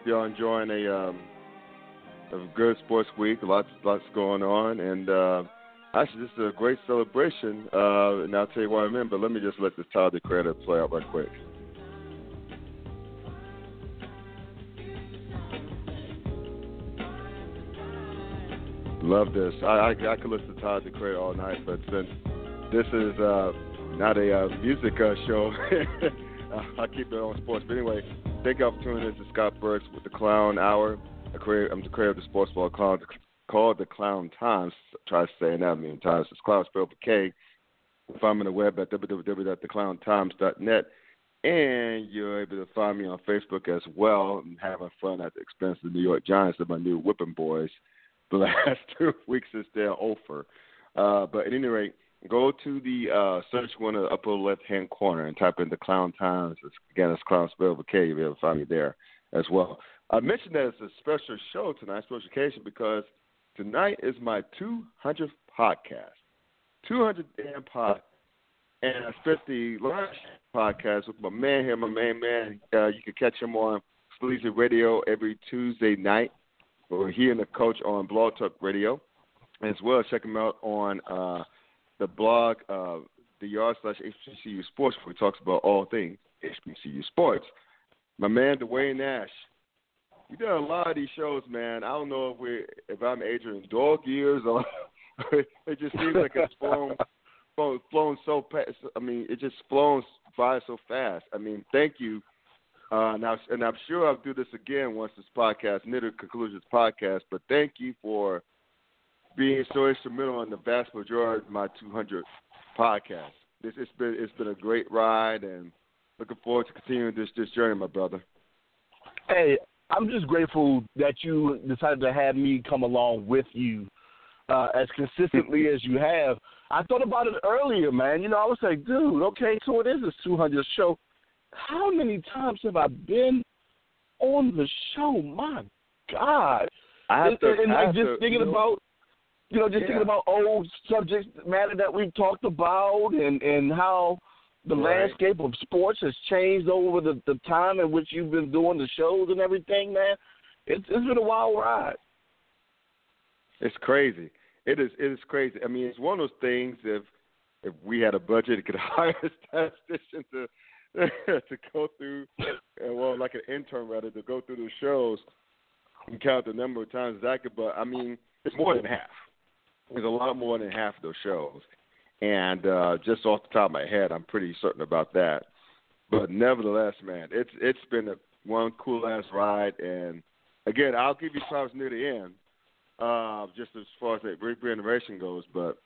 Hope y'all enjoying a um a good sports week. Lots lots going on, and uh, actually, this is a great celebration. Uh, and I'll tell you what I mean. But let me just let this Tyler the play out right quick. Love this. I I, I could listen to Tyler the all night, but since this is uh, not a uh, music uh, show. I'll keep it on sports. But anyway, thank you for tuning in to Scott Burks with the Clown Hour. I'm the creator of the sports ball called, called the Clown Times. Try saying that a million times. It's Clown spelled with K. Find me on the web at www.theclowntimes.net. And you're able to find me on Facebook as well and having fun at the expense of the New York Giants and my new whipping boys the last two weeks since they're over. Uh, but at any rate, go to the uh, search window upper left hand corner and type in the Clown Times. It's, again, it's Clown spelled with K. You'll be able to find me there as well. I mentioned that it's a special show tonight, special occasion, because tonight is my 200th podcast. 200 damn pod. And I spent the last podcast with my man here, my main man. Uh, you can catch him on Sleazy Radio every Tuesday night. Or he and the coach on Blog Talk Radio. As well, check him out on uh, the blog, uh, the yard slash HBCU Sports, where he talks about all things HBCU Sports. My man, Dwayne Nash. You done a lot of these shows, man. I don't know if we if I'm aging dog years or it just seems like it's flown, flown, flown so past. I mean, it just flown by so fast. I mean, thank you. Uh, now, and I'm sure I'll do this again once this podcast, Knitter Conclusions podcast. But thank you for being so instrumental in the vast majority of my 200 podcasts. This it's been it's been a great ride, and looking forward to continuing this this journey, my brother. Hey, I'm just grateful that you decided to have me come along with you uh, as consistently as you have. I thought about it earlier, man. You know, I was like, dude, okay, so it is a 200 show. How many times have I been on the show? My God. I have and, to, and I like just to, thinking you know, about you know, just Yeah. thinking about old subject matter that we've talked about and, and how the Right. landscape of sports has changed over the, the time in which you've been doing the shows and everything, man. It's it's been a wild ride. It's crazy. It is. It is crazy. I mean, it's one of those things. If if we had a budget, it could hire a statistician to to go through, well, like an intern rather, to go through the shows and count the number of times that could. But I mean, it's more than half. There's a lot more than half of those shows, and uh, just off the top of my head, I'm pretty certain about that. But nevertheless, man, it's it's been a one cool ass ride, and again, I'll give you props near the end uh, just as far as the re- renovation goes. But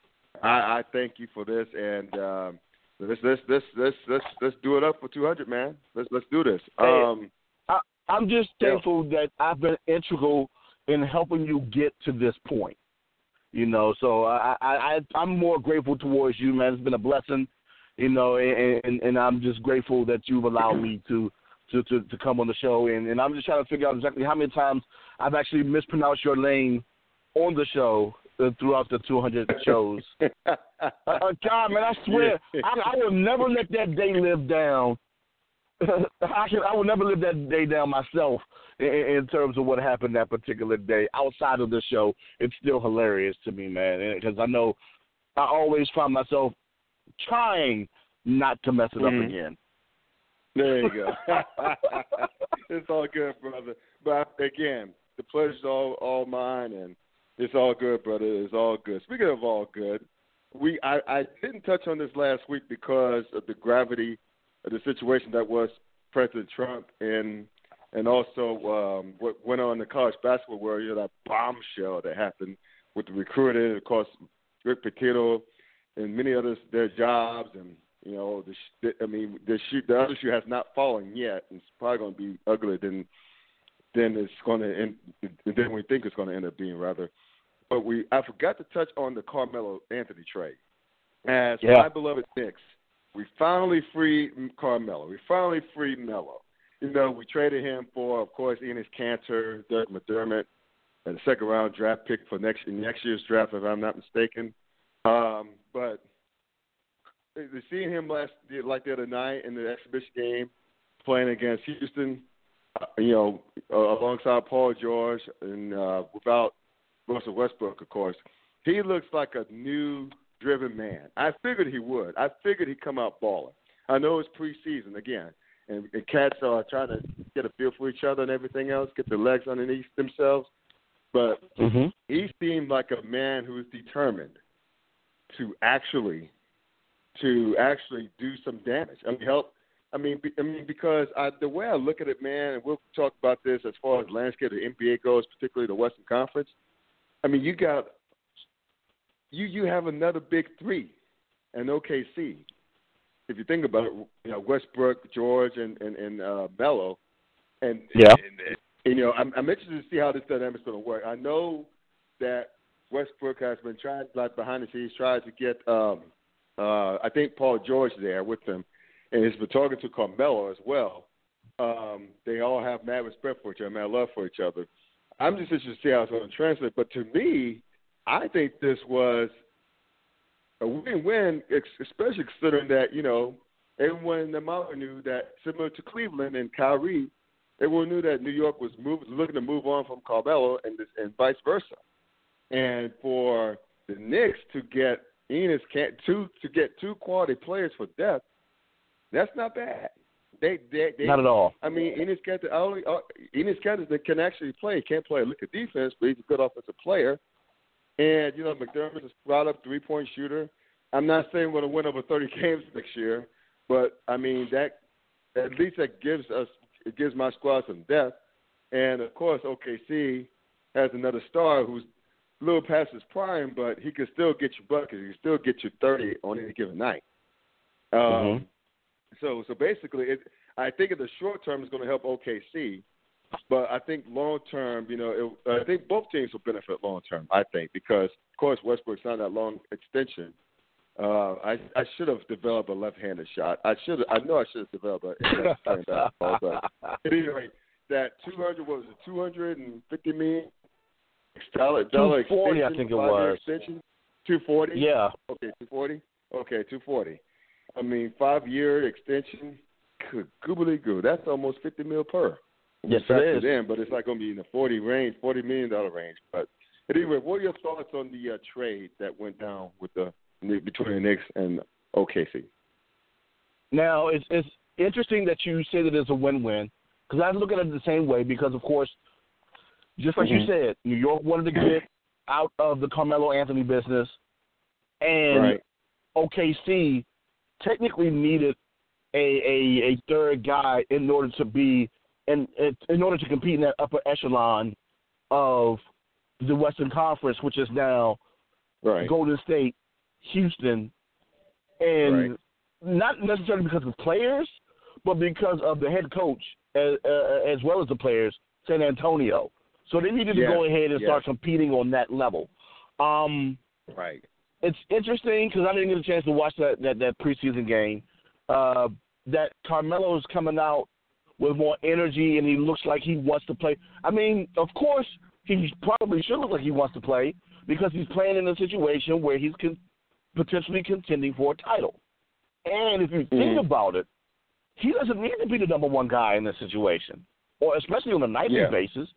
I, I thank you for this, and um, let's let's let's let's let's let's do it up for 200, man. Let's let's do this. Um, I, I'm just Yeah. thankful that I've been integral in helping you get to this point. You know, so I, I, I I'm more grateful towards you, man. It's been a blessing, you know, and, and and I'm just grateful that you've allowed me to to to, to come on the show, and, and I'm just trying to figure out exactly how many times I've actually mispronounced your name on the show uh, throughout the 200 shows. Uh, uh, God, man, I swear, I, I will never let that day live down. I can, I will never live that day down myself in, in terms of what happened that particular day. Outside of the show, it's still hilarious to me, man, because I know I always find myself trying not to mess it Mhm. up again. There you go. it's all good, brother. But again, the pleasure's all all mine, and it's all good, brother. It's all good. Speaking of all good, we I, I didn't touch on this last week because of the gravity the situation that was President Trump and and also um, what went on in the college basketball world. You know that bombshell that happened with the recruiting, of course, Rick Pitino and many others their jobs and you know the sh- the- I mean the shoe the other shoe has not fallen yet. It's probably going to be uglier than than it's going to end than we think it's going to end up being rather. But we I forgot to touch on the Carmelo Anthony trade. As Yeah. my beloved Knicks, we finally freed Carmelo. We finally freed Melo. You know, we traded him for, of course, Enes Kanter, Doug McDermott, and a second round draft pick for next next year's draft, if I'm not mistaken. Um, but seeing him last like the other night in the exhibition game, playing against Houston, uh, you know, alongside Paul George and uh, without Russell Westbrook, of course, he looks like a new driven man. I figured he would. I figured he'd come out balling. I know it's preseason again, and, and cats are trying to get a feel for each other and everything else, get their legs underneath themselves. But Mm-hmm. he seemed like a man who is determined to actually to actually do some damage. I mean, help. I mean, be, I mean, because I, the way I look at it, man, and we'll talk about this as far as landscape of the NBA goes, particularly the Western Conference. I mean, you got you you have another big three, and OKC. If you think about it, you know Westbrook, George, and and, and uh, Melo, and Yeah. and, and, you know I'm, I'm interested to see how this dynamic's going to work. I know that Westbrook has been trying, like behind the scenes, trying to get um, uh, I think Paul George there with them, and he's been talking to Carmelo as well. Um, they all have mad respect for each other, mad love for each other. I'm just interested to see how it's going to translate. But to me, I think this was a win-win, especially considering that you know everyone in the mountain knew that similar to Cleveland and Kyrie, everyone knew that New York was move, looking to move on from Carmelo and this, and vice versa. And for the Knicks to get Enos can't two to get two quality players for depth, that's not bad. They they, they Not at all. I mean, Enes Kanter only uh, Enes Kanter that can actually play. He can't play a lick of defense, but he's a good offensive player. And you know, McDermott's a spot up three point shooter. I'm not saying we're going to win over 30 games next year, but I mean that at least that gives us it gives my squad some depth. And of course, OKC has another star who's a little past his prime, but he can still get you buckets. He can still get you 30 on any given night. Um, Mhm. So, so basically, it, I think in the short term it's going to help OKC, but I think long term, you know, it, I think both teams will benefit long term. I think because, of course, Westbrook signed that long extension. Uh, I I should have developed a left-handed shot. I should I know I should have developed a basketball, but at any rate, that 200 what was it 250 million dollar dollar 240, I extension, think it was. extension. 240. Yeah. Okay, 240. Okay, 240. I mean, five-year extension. Good goobly goo. That's almost 50 mil per. Yes, it is. In, but it's not going to be in the 40 range, 40 million dollar range. But anyway, what are your thoughts on the uh, trade that went down with the between the Knicks and OKC? Now it's it's interesting that you say that it's a win-win because I look at it the same way because of course, just like you Mhm. said, New York wanted to get out of the Carmelo Anthony business, and right. OKC technically needed a, a a third guy in order to be in in order to compete in that upper echelon of the Western Conference, which is now Right. Golden State, Houston, and Right. not necessarily because of players, but because of the head coach as, uh, as well as the players, San Antonio. So they needed to go ahead and yes. start competing on that level. Um, Right. it's interesting because I didn't get a chance to watch that that, that preseason game. Uh, that Carmelo's coming out with more energy and he looks like he wants to play. I mean, of course, he probably should look like he wants to play because he's playing in a situation where he's con- potentially contending for a title. And if you think mm. about it, he doesn't need to be the number one guy in this situation, or especially on a nightly Yeah. basis.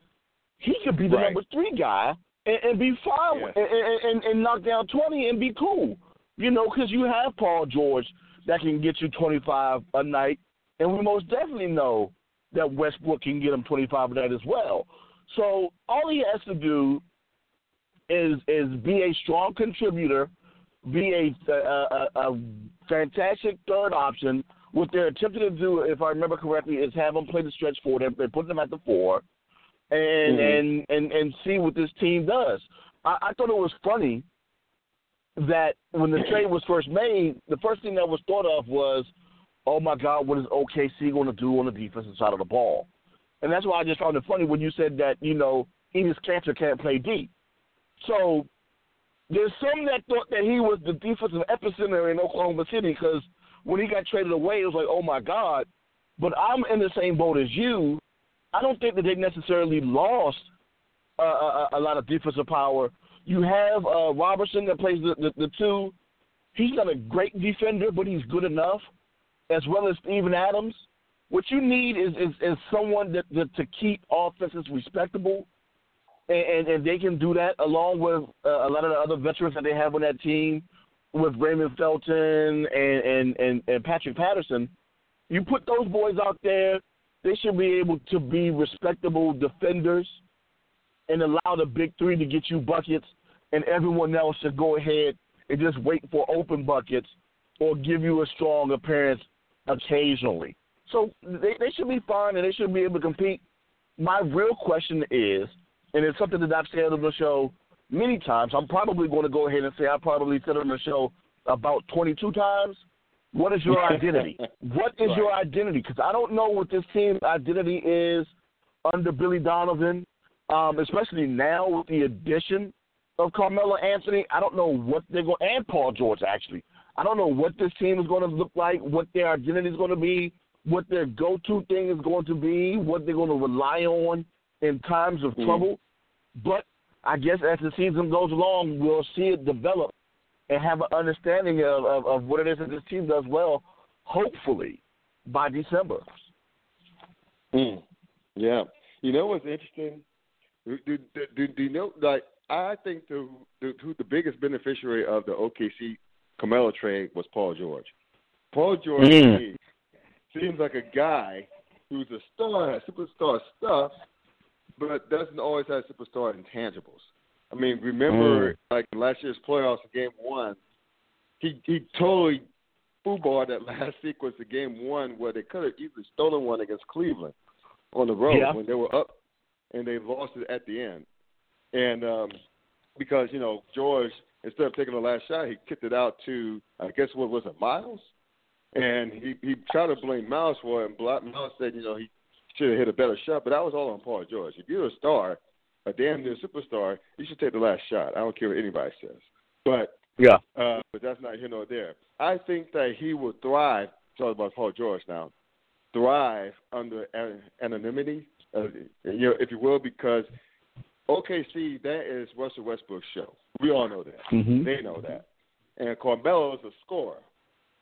He could be the Right. number three guy and, and be fine Yeah. with- and, and, and, and knock down 20 and be cool. You know, because you have Paul George that can get you 25 a night, and we most definitely know that Westbrook can get him 25 a night as well. So all he has to do is is be a strong contributor, be a, a, a, a fantastic third option. What they're attempting to do, if I remember correctly, is have him play the stretch four. They're, they're putting him at the four, and Mhm. and and and see what this team does. I, I thought it was funny that when the trade was first made, the first thing that was thought of was, "Oh my God, what is OKC going to do on the defensive side of the ball?" And that's why I just found it funny when you said that you know Enes Kanter can't play deep. So there's some that thought that he was the defensive epicenter in Oklahoma City because when he got traded away, it was like, oh my God. But I'm in the same boat as you. I don't think that they necessarily lost uh, a, a lot of defensive power. You have uh, Robertson that plays the, the, the two. He's not a great defender, but he's good enough, as well as Steven Adams. What you need is is, is someone that, that to keep offenses respectable and, and, and they can do that along with uh, a lot of the other veterans that they have on that team, with Raymond Felton and and, and, and Patrick Patterson. You put those boys out there, they should be able to be respectable defenders and allow the big three to get you buckets, and everyone else should go ahead and just wait for open buckets or give you a strong appearance occasionally. So they, they should be fine and they should be able to compete. My real question is, and it's something that I've said on the show many times. I'm probably going to go ahead and say I probably said on the show about 22 times. What is your identity? what is your identity? Because I don't know what this team's identity is under Billy Donovan, um, especially now with the addition of Carmelo Anthony. I don't know what they're going and Paul George actually. I don't know what this team is going to look like, what their identity is going to be, what their go-to thing is going to be, what they're going to rely on in times of trouble. But I guess as the season goes along, we'll see it develop and have an understanding of, of, of what it is that this team does well, hopefully, by December. Mm. Yeah. You know what's interesting? Do, do, do, do you know, like, I think the, the, who the biggest beneficiary of the OKC Carmelo trade was Paul George. Paul George Mm. seems like a guy who's a star, has superstar stuff, but doesn't always have superstar intangibles. I mean, remember, like last year's playoffs, game one, he he totally footballed that last sequence of game one where they could have easily stolen one against Cleveland on the road Yeah. when they were up and they lost it at the end. And um because, you know, George instead of taking the last shot, he kicked it out to I guess what was it, Miles? And he he tried to blame Miles for it and Miles said, you know, he should have hit a better shot, but that was all on Paul George. If you're a star, a damn near superstar, you should take the last shot. I don't care what anybody says. But Yeah. uh, but that's not here nor there. I think that he would thrive. Talk about Paul George now. Thrive under an- anonymity, uh, you know, if you will, because OKC that is Russell Westbrook's show. We all know that. Mhm. They know that. And Carmelo is a scorer.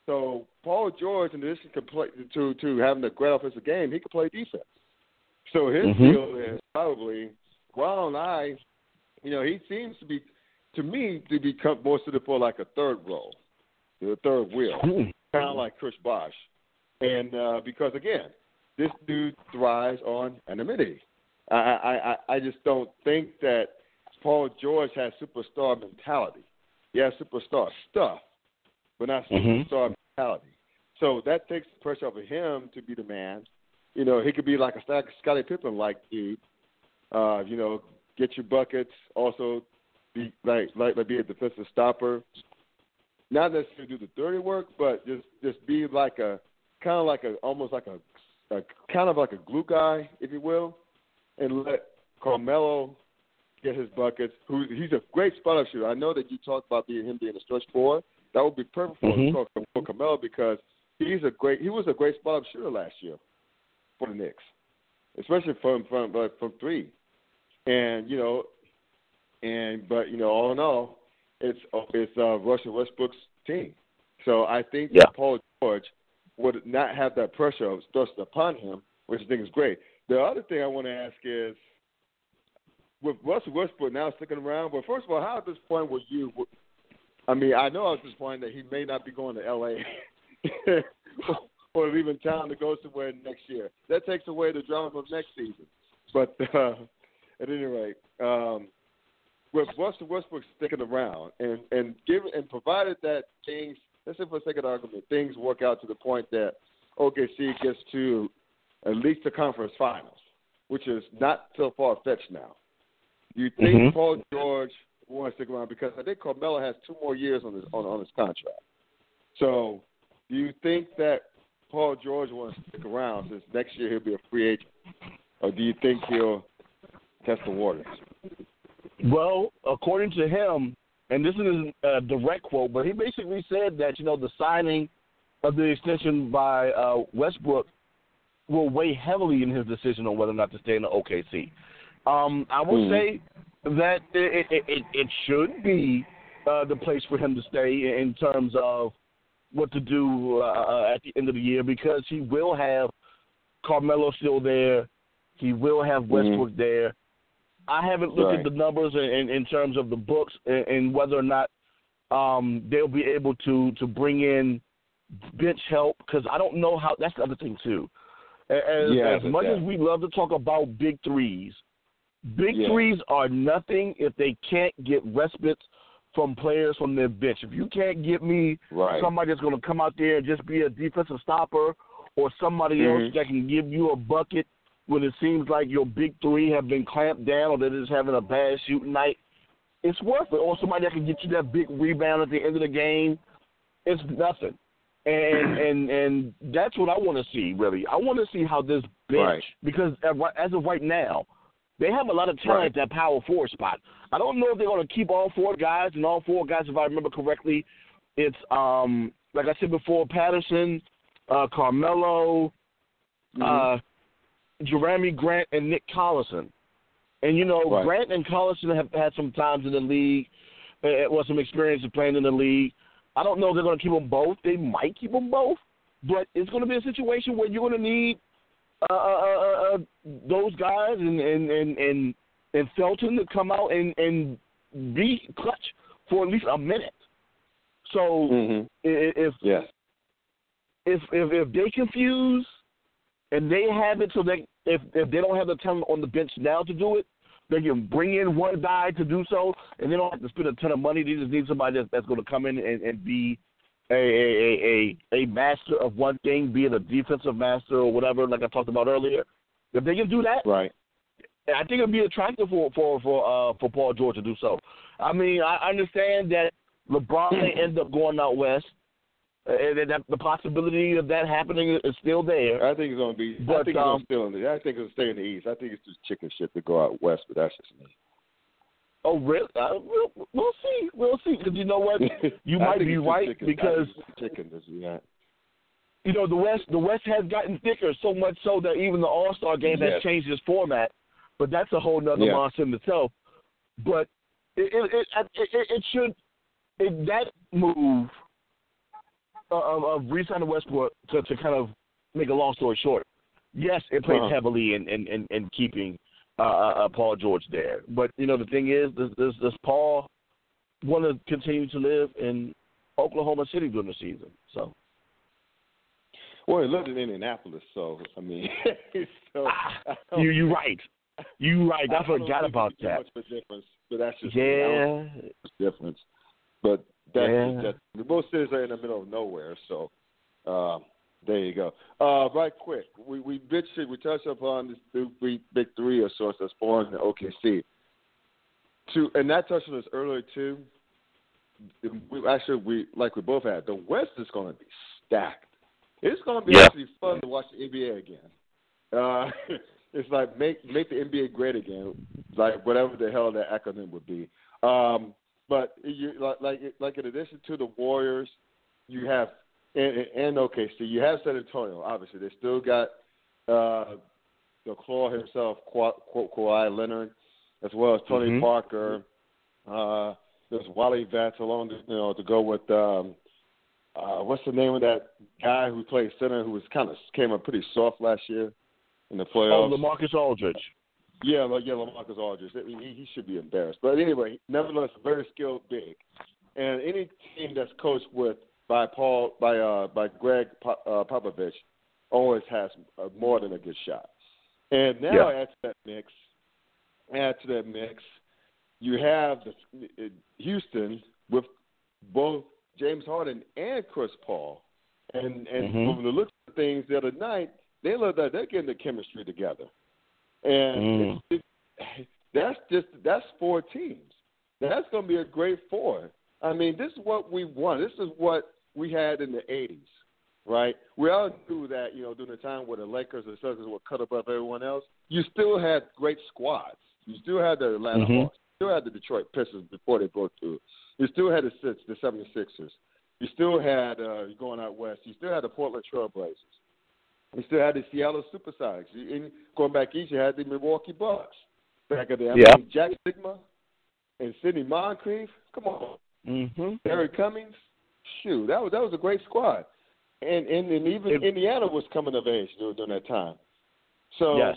So Paul George, in addition to play, to to having a great offensive game, he can play defense. So his Mhm. deal is probably well, don't I? You know, he seems to be to me to become more suited for like a third role, the third wheel, Mm. kind of like Chris Bosh. And uh, because again, this dude thrives on anonymity. I, I I I just don't think that Paul George has superstar mentality. He has superstar stuff, but not Mhm. superstar mentality. So that takes the pressure off of him to be the man. You know, he could be like a Scott- Scottie Pippen like dude. Uh, you know, get your buckets. Also, be like like like be a defensive stopper. Not necessarily do the dirty work, but just just be like a kind of like a almost like a, a kind of like a glue guy, if you will, and let Carmelo get his buckets. Who he's a great spot up shooter. I know that you talked about being him being a stretch four. That would be perfect for, Mhm. for, for Carmelo because he's a great. He was a great spot up shooter last year for the Knicks, especially from from but from three. And you know, and but you know, all in all, it's it's uh, Russell Westbrook's team. So I think Yeah. that Paul George would not have that pressure of thrust upon him, which I think is great. The other thing I want to ask is, with Russell Westbrook now sticking around, but first of all, how at this point would you? I mean, I know at this point that he may not be going to L.A. or leaving town to go somewhere next year. That takes away the drama of next season. But uh, at any rate, um, with Russell Westbrook sticking around and and given and provided that things, let's say for a second argument, things work out to the point that OKC gets to at least the conference finals, which is not so far fetched now. Do you think Mhm. Paul George will stick around because I think Carmelo has two more years on his on, on his contract. So, do you think that Paul George wants to stick around since next year he'll be a free agent, or do you think he'll test the waters? Well, according to him, and this is a direct quote, but he basically said that you know the signing of the extension by uh, Westbrook will weigh heavily in his decision on whether or not to stay in the OKC. Um, I will Mhm. say that it, it, it, it should be uh, the place for him to stay in terms of what to do uh, at the end of the year because he will have Carmelo still there. He will have Westbrook there. I haven't looked Right. at the numbers in, in, in terms of the books and, and whether or not um, they'll be able to to bring in bench help because I don't know how. That's the other thing too. As, Yeah, as much that- as we love to talk about big threes, big Yeah. threes are nothing if they can't get respite from players from their bench. If you can't get me Right. somebody that's going to come out there and just be a defensive stopper, or somebody Mhm. else that can give you a bucket when it seems like your big three have been clamped down or they're just having a bad shooting night, it's worth it. Or somebody that can get you that big rebound at the end of the game, it's nothing. And and and that's what I want to see. Really, I want to see how this bench Right. because as of right now, they have a lot of talent Right. at that power forward spot. I don't know if they're going to keep all four guys, and all four guys, if I remember correctly, it's um like I said before, Patterson, uh, Carmelo, Mm-hmm. uh, Jeremy Grant, and Nick Collison. And you know, Right. Grant and Collison have had some times in the league, uh, well, some experience of playing in the league. I don't know if they're going to keep them both. They might keep them both, but it's going to be a situation where you're going to need uh, uh, uh, uh, those guys and and and and, and Felton to come out and and be clutch for at least a minute. So Mhm. if Yes. if if if they confuse and they have it so they if if they don't have the talent on the bench now to do it, they can bring in one guy to do so, and they don't have to spend a ton of money. They just need somebody that's, that's going to come in and, and be a, a a a master of one thing, be it a defensive master or whatever, like I talked about earlier. If they can do that, Right. I think it'd be attractive for for for uh for Paul George to do so. I mean, I understand that LeBron may end up going out west, uh, and that the possibility of that happening is still there. I think it's gonna be. I think it's um, gonna still in the. I think it'll stay in the east. I think it's just chicken shit to go out west, but that's just me. Oh, really? Uh, we'll, we'll see. We'll see. Because you know what? You might be right chicken. because it's chicken is yeah. you know the West. The West has gotten thicker so much so that even the All Star game has changed its format. But that's a whole nother Yeah. monster in itself. But it it it, it, it, it should it, that move of, of re-signing Westbrook to, to kind of make a long story short. Yes, it plays Uh-huh. heavily in in, in, in keeping uh, uh, uh, Paul George there. But you know the thing is, does, does, does Paul want to continue to live in Oklahoma City during the season? So Well, he lived in Indianapolis, so I mean, so I you you right, you right. I, don't forgot about that. Much of a difference, but that's just. I Yeah, think it's a difference. But that's Yeah. just, both cities are in the middle of nowhere, so uh, there you go. Uh, right quick, we we bitched. We touched upon this big three, big three of sorts that's born in the OKC. To and that touched on this earlier too. We actually we like we both had the West is going to be stacked. It's going to be Yeah. actually fun to watch the NBA again. Uh, it's like make make the NBA great again, like whatever the hell that acronym would be. Um, but you like like like in addition to the Warriors, you have and, and okay, so you have San Antonio. Obviously, they still got uh, the claw himself, Ka- Ka- Kawhi Leonard, as well as Tony Mhm. Parker. Uh, there's Wally Vance along, the, you know, to go with um, uh, what's the name of that guy who played center who was kind of came up pretty soft last year in the playoffs? Oh, playoffs. Lamarcus Aldridge. Yeah, like yeah, Lamarcus Aldridge. I mean, he, he should be embarrassed. But anyway, nevertheless, very skilled big. And any team that's coached with by Paul by uh by Greg Po- uh, Popovich always has uh, more than a good shot. And now Yeah. add to that mix, add to that mix, you have the, uh, Houston with both James Harden and Chris Paul. And and Mhm. from the looks of things the other night, they look like they're getting the chemistry together. And Mm. it's, it's, that's just that's four teams. That's going to be a great four. I mean, this is what we want. This is what we had in the '80s, right? We all knew that you know during the time where the Lakers and Celtics were cut above everyone else. You still had great squads. You still had the Atlanta Mhm. Hawks. You still had the Detroit Pistons before they broke through. You still had the six, the 76ers. You still had uh, going out west. You still had the Portland Trailblazers. You still had the Seattle Supersonics. And going back east, you had the Milwaukee Bucks. Back at the I Yeah. mean, Jack Sikma and Sidney Moncrief. Come on, Mm-hmm. Barry Cummings. Shoot, that was that was a great squad. And and, and even It- Indiana was coming of age during, that time. So Yes.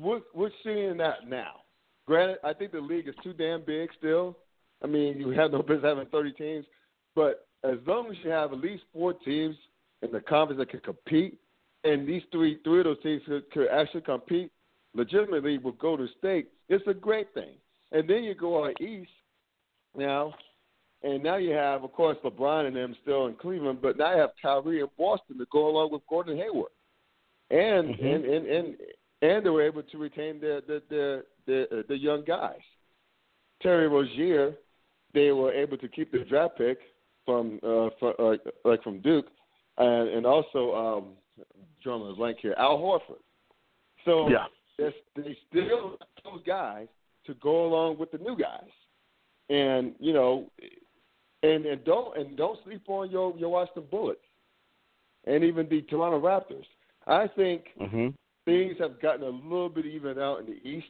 we're, we're seeing that now. Granted, I think the league is too damn big still. I mean, you have no business having 30 teams, but as long as you have at least four teams in the conference that can compete, and these three three of those teams could, could actually compete legitimately with Golden State, it's a great thing. And then you go on east now, and now you have, of course, LeBron and them still in Cleveland, but now you have Kyrie in Boston to go along with Gordon Hayward, and Mhm. and, and and and they were able to retain their their their their, the young guys. Terry Rozier, they were able to keep the draft pick from uh, from, uh like from Duke, and and also um, a blank here, Al Horford. So Yeah. they still those guys to go along with the new guys, and you know, and and don't and don't sleep on your your Washington Bullets, and even the Toronto Raptors. I think Mm-hmm. things have gotten a little bit even out in the East.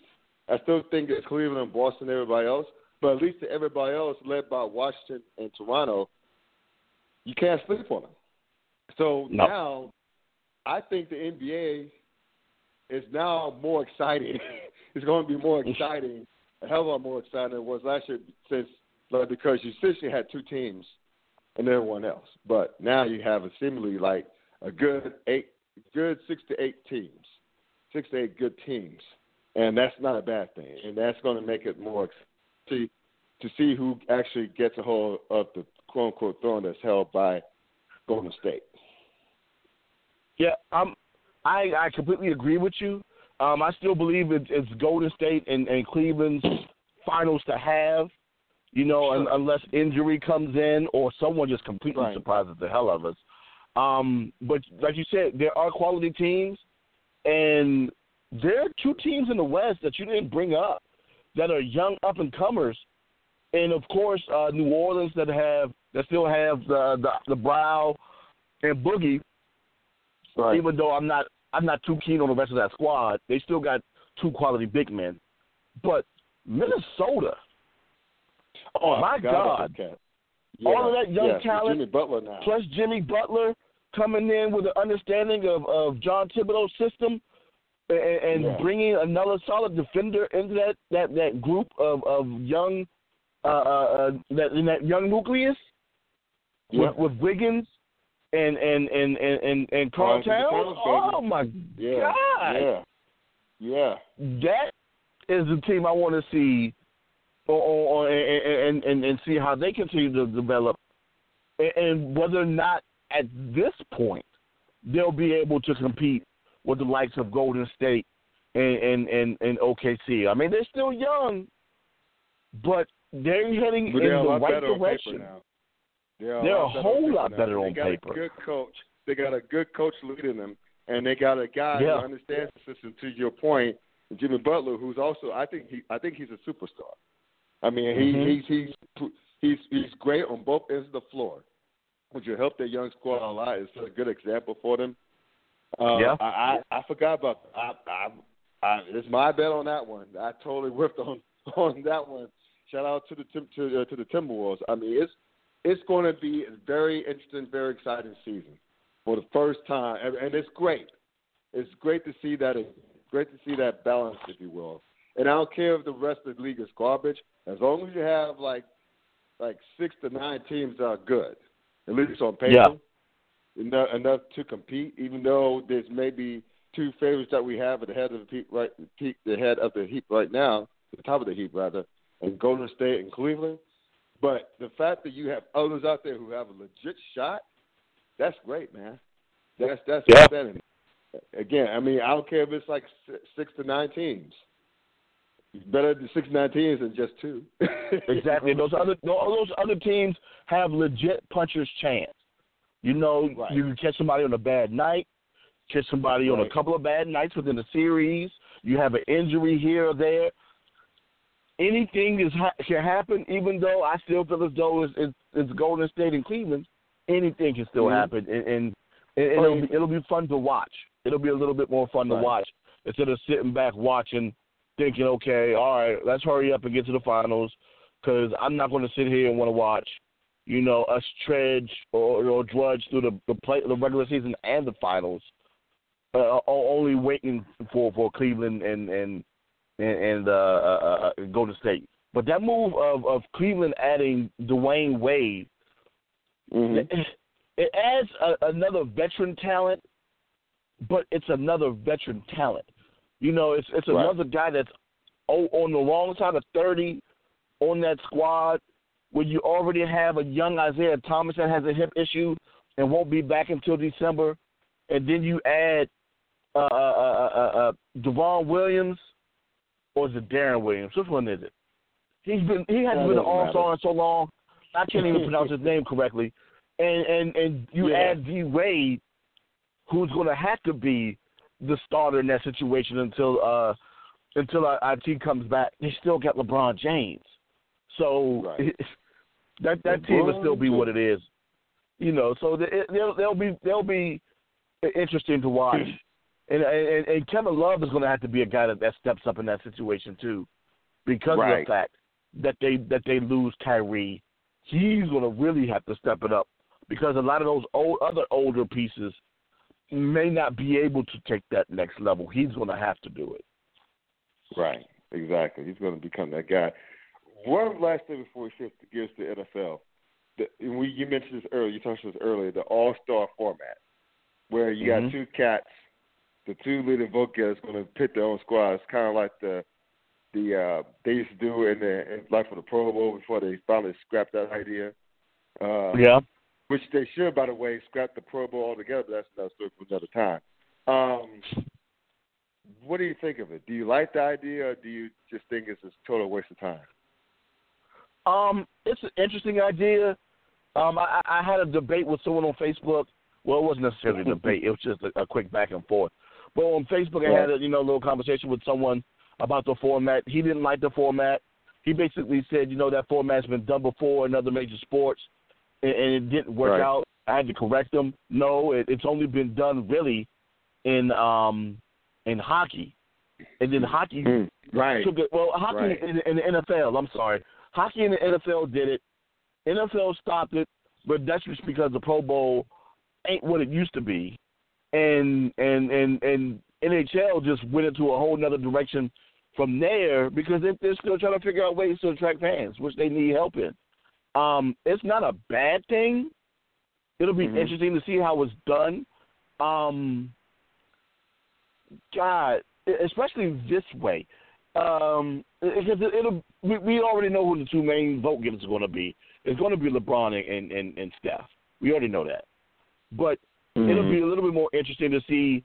I still think it's Cleveland, Boston, everybody else, but at least to everybody else, led by Washington and Toronto, you can't sleep on them. So No. now, I think the NBA is now more exciting. it's going to be more mm. exciting, a hell of a lot more exciting than it was last year, since like, because you essentially had two teams and everyone else, but now you have a seemingly like a good eight, good six to eight teams six to eight good teams, and that's not a bad thing. And that's going to make it more exciting to see who actually gets a hold of the quote unquote throne that's held by Golden State. Yeah, um, I I completely agree with you. Um, I still believe it's, it's Golden State and, and Cleveland's finals to have. You know, un, unless injury comes in or someone just completely Right. surprises the hell out of us. Um, but like you said, there are quality teams, and there are two teams in the West that you didn't bring up that are young up and comers, and of course uh, New Orleans that have that still have the the, the Brow and Boogie Right. even though I'm not I'm not too keen on the rest of that squad, they still got two quality big men. But Minnesota, oh my God. Cat. All of that young yeah, talent, Jimmy Butler now. plus Jimmy Butler coming in with an understanding of, of John Thibodeau's system and, and Yeah. bringing another solid defender into that, that, that group of, of young uh, uh, uh, that in that young nucleus yeah. with, with Wiggins and and and and and, and Karl Towns. Oh my yeah. God! Yeah. Yeah. that is the team I want to see, or, or, or and, and and see how they continue to develop, and, and whether or not at this point they'll be able to compete with the likes of Golden State and and and, and OKC. I mean, they're still young, but they're heading But in they're a the right direction. now. They're, They're a lot better whole on lot better now. on they got paper. A good coach. They got a good coach leading them, and they got a guy Yeah. who understands the system. To your point, Jimmy Butler, who's also I think he I think he's a superstar. I mean, he, Mhm. he's he's he's he's great on both ends of the floor, which will help their young squad a lot. It's a good example for them. Uh, Yeah. I, I I forgot about I I, I it's my bet on that one. I totally whiffed on on that one. Shout out to the Tim- to uh, to the Timberwolves. I mean, it's it's going to be a very interesting, very exciting season for the first time, and, and it's great. It's great to see that. It's great to see that balance, if you will. And I don't care if the rest of the league is garbage, as long as you have like like six to nine teams that are good, at least on paper, Yeah. enough, enough to compete. Even though there's maybe two favorites that we have at the head of the heap right, the head of the heap right now, the top of the heap rather, and Golden State and Cleveland. But the fact that you have others out there who have a legit shot, that's great, man. That's that's Yeah. exciting. Again, I mean, I don't care if it's like six to nine teams. It's better than six to nine teams than just two. Exactly. Those other all those other teams have legit puncher's chance. You know, Right. you can catch somebody on a bad night, catch somebody on a couple of bad nights within a series. You have an injury here or there. Anything is ha- can happen. Even though I still feel as though it's, it's, it's Golden State and Cleveland, anything can still Mhm. happen, and, and, and Oh, it'll be, it'll be fun to watch. It'll be a little bit more fun Right. to watch instead of sitting back watching, thinking, okay, all right, let's hurry up and get to the finals because I'm not going to sit here and want to watch, you know, us trudge or, or drudge through the the, play, the regular season and the finals, uh, only waiting for for Cleveland and and and, and uh, uh, uh, Golden State. But that move of of Cleveland adding Dwyane Wade, Mhm. it, it adds a, another veteran talent, but it's another veteran talent. You know, it's it's Right. another guy that's on the wrong side of thirty on that squad when you already have a young Isaiah Thomas that has a hip issue and won't be back until December, and then you add uh, uh, uh, uh, uh, Devon Williams or is it Darren Williams? Which one is it? He's been he hasn't That been an all star in so long. I can't even pronounce his name correctly. And and and you Yeah. add D Wade, who's going to have to be the starter in that situation until uh until our, our team comes back. They still got LeBron James, so Right. that that team will still be LeBron what it is. You know, so it, they'll they'll be they'll be interesting to watch. And, and and Kevin Love is going to have to be a guy that, that steps up in that situation too, because of the fact that they that they lose Kyrie. He's going to really have to step it up because a lot of those old other older pieces may not be able to take that next level. He's going to have to do it. Right, exactly. He's going to become that guy. One last thing before we shift gears to NFL. The, we, you mentioned this earlier. You touched this earlier. The All Star format, where you Mhm. got two cats, the two leading vote getters going to pick their own squad. It's kind of like the the uh, they used to do in the in, like for the Pro Bowl before they finally scrapped that idea. Uh, Yeah. which they should, by the way, scrap the Pro Bowl altogether. But that's another story for another time. Um, what do you think of it? Do you like the idea, or do you just think it's a total waste of time? Um, it's an interesting idea. Um, I, I had a debate with someone on Facebook. Well, it wasn't necessarily a debate; it was just a, a quick back and forth. But on Facebook, I had a you know a little conversation with someone about the format. He didn't like the format. He basically said, you know, that format's been done before in other major sports, and, and it didn't work Right. out. I had to correct him. No, it, it's only been done really in um in hockey, and then hockey Right. took it. Well, hockey Right. in, in the NFL. I'm sorry, hockey in the NFL did it. NFL stopped it, but that's just because the Pro Bowl ain't what it used to be, and and and and NHL just went into a whole nother direction from there because they- they're still trying to figure out ways to attract fans, which they need help in. Um, it's not a bad thing. It'll be Mhm. interesting to see how it's done. Um, God, especially this way, um, because it, it'll we, we already know who the two main vote getters are going to be. It's going to be LeBron and, and and Steph. We already know that, but it'll be a little bit more interesting to see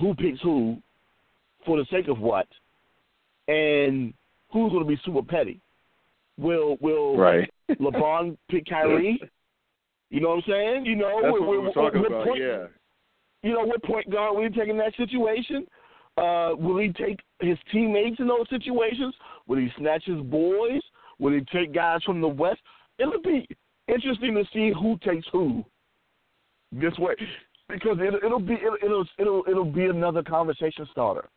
who picks who for the sake of what, and who's going to be super petty. Will will right. LeBron pick Kyrie? You know what I'm saying? You know, That's we're, what we we're, were talking about. pointing- Yeah. you know, what point guard will he take in that situation? Uh, will he take his teammates in those situations? Will he snatch his boys? Will he take guys from the West? It'll be interesting to see who takes who this way because it, it'll be it'll, it'll it'll it'll be another conversation starter.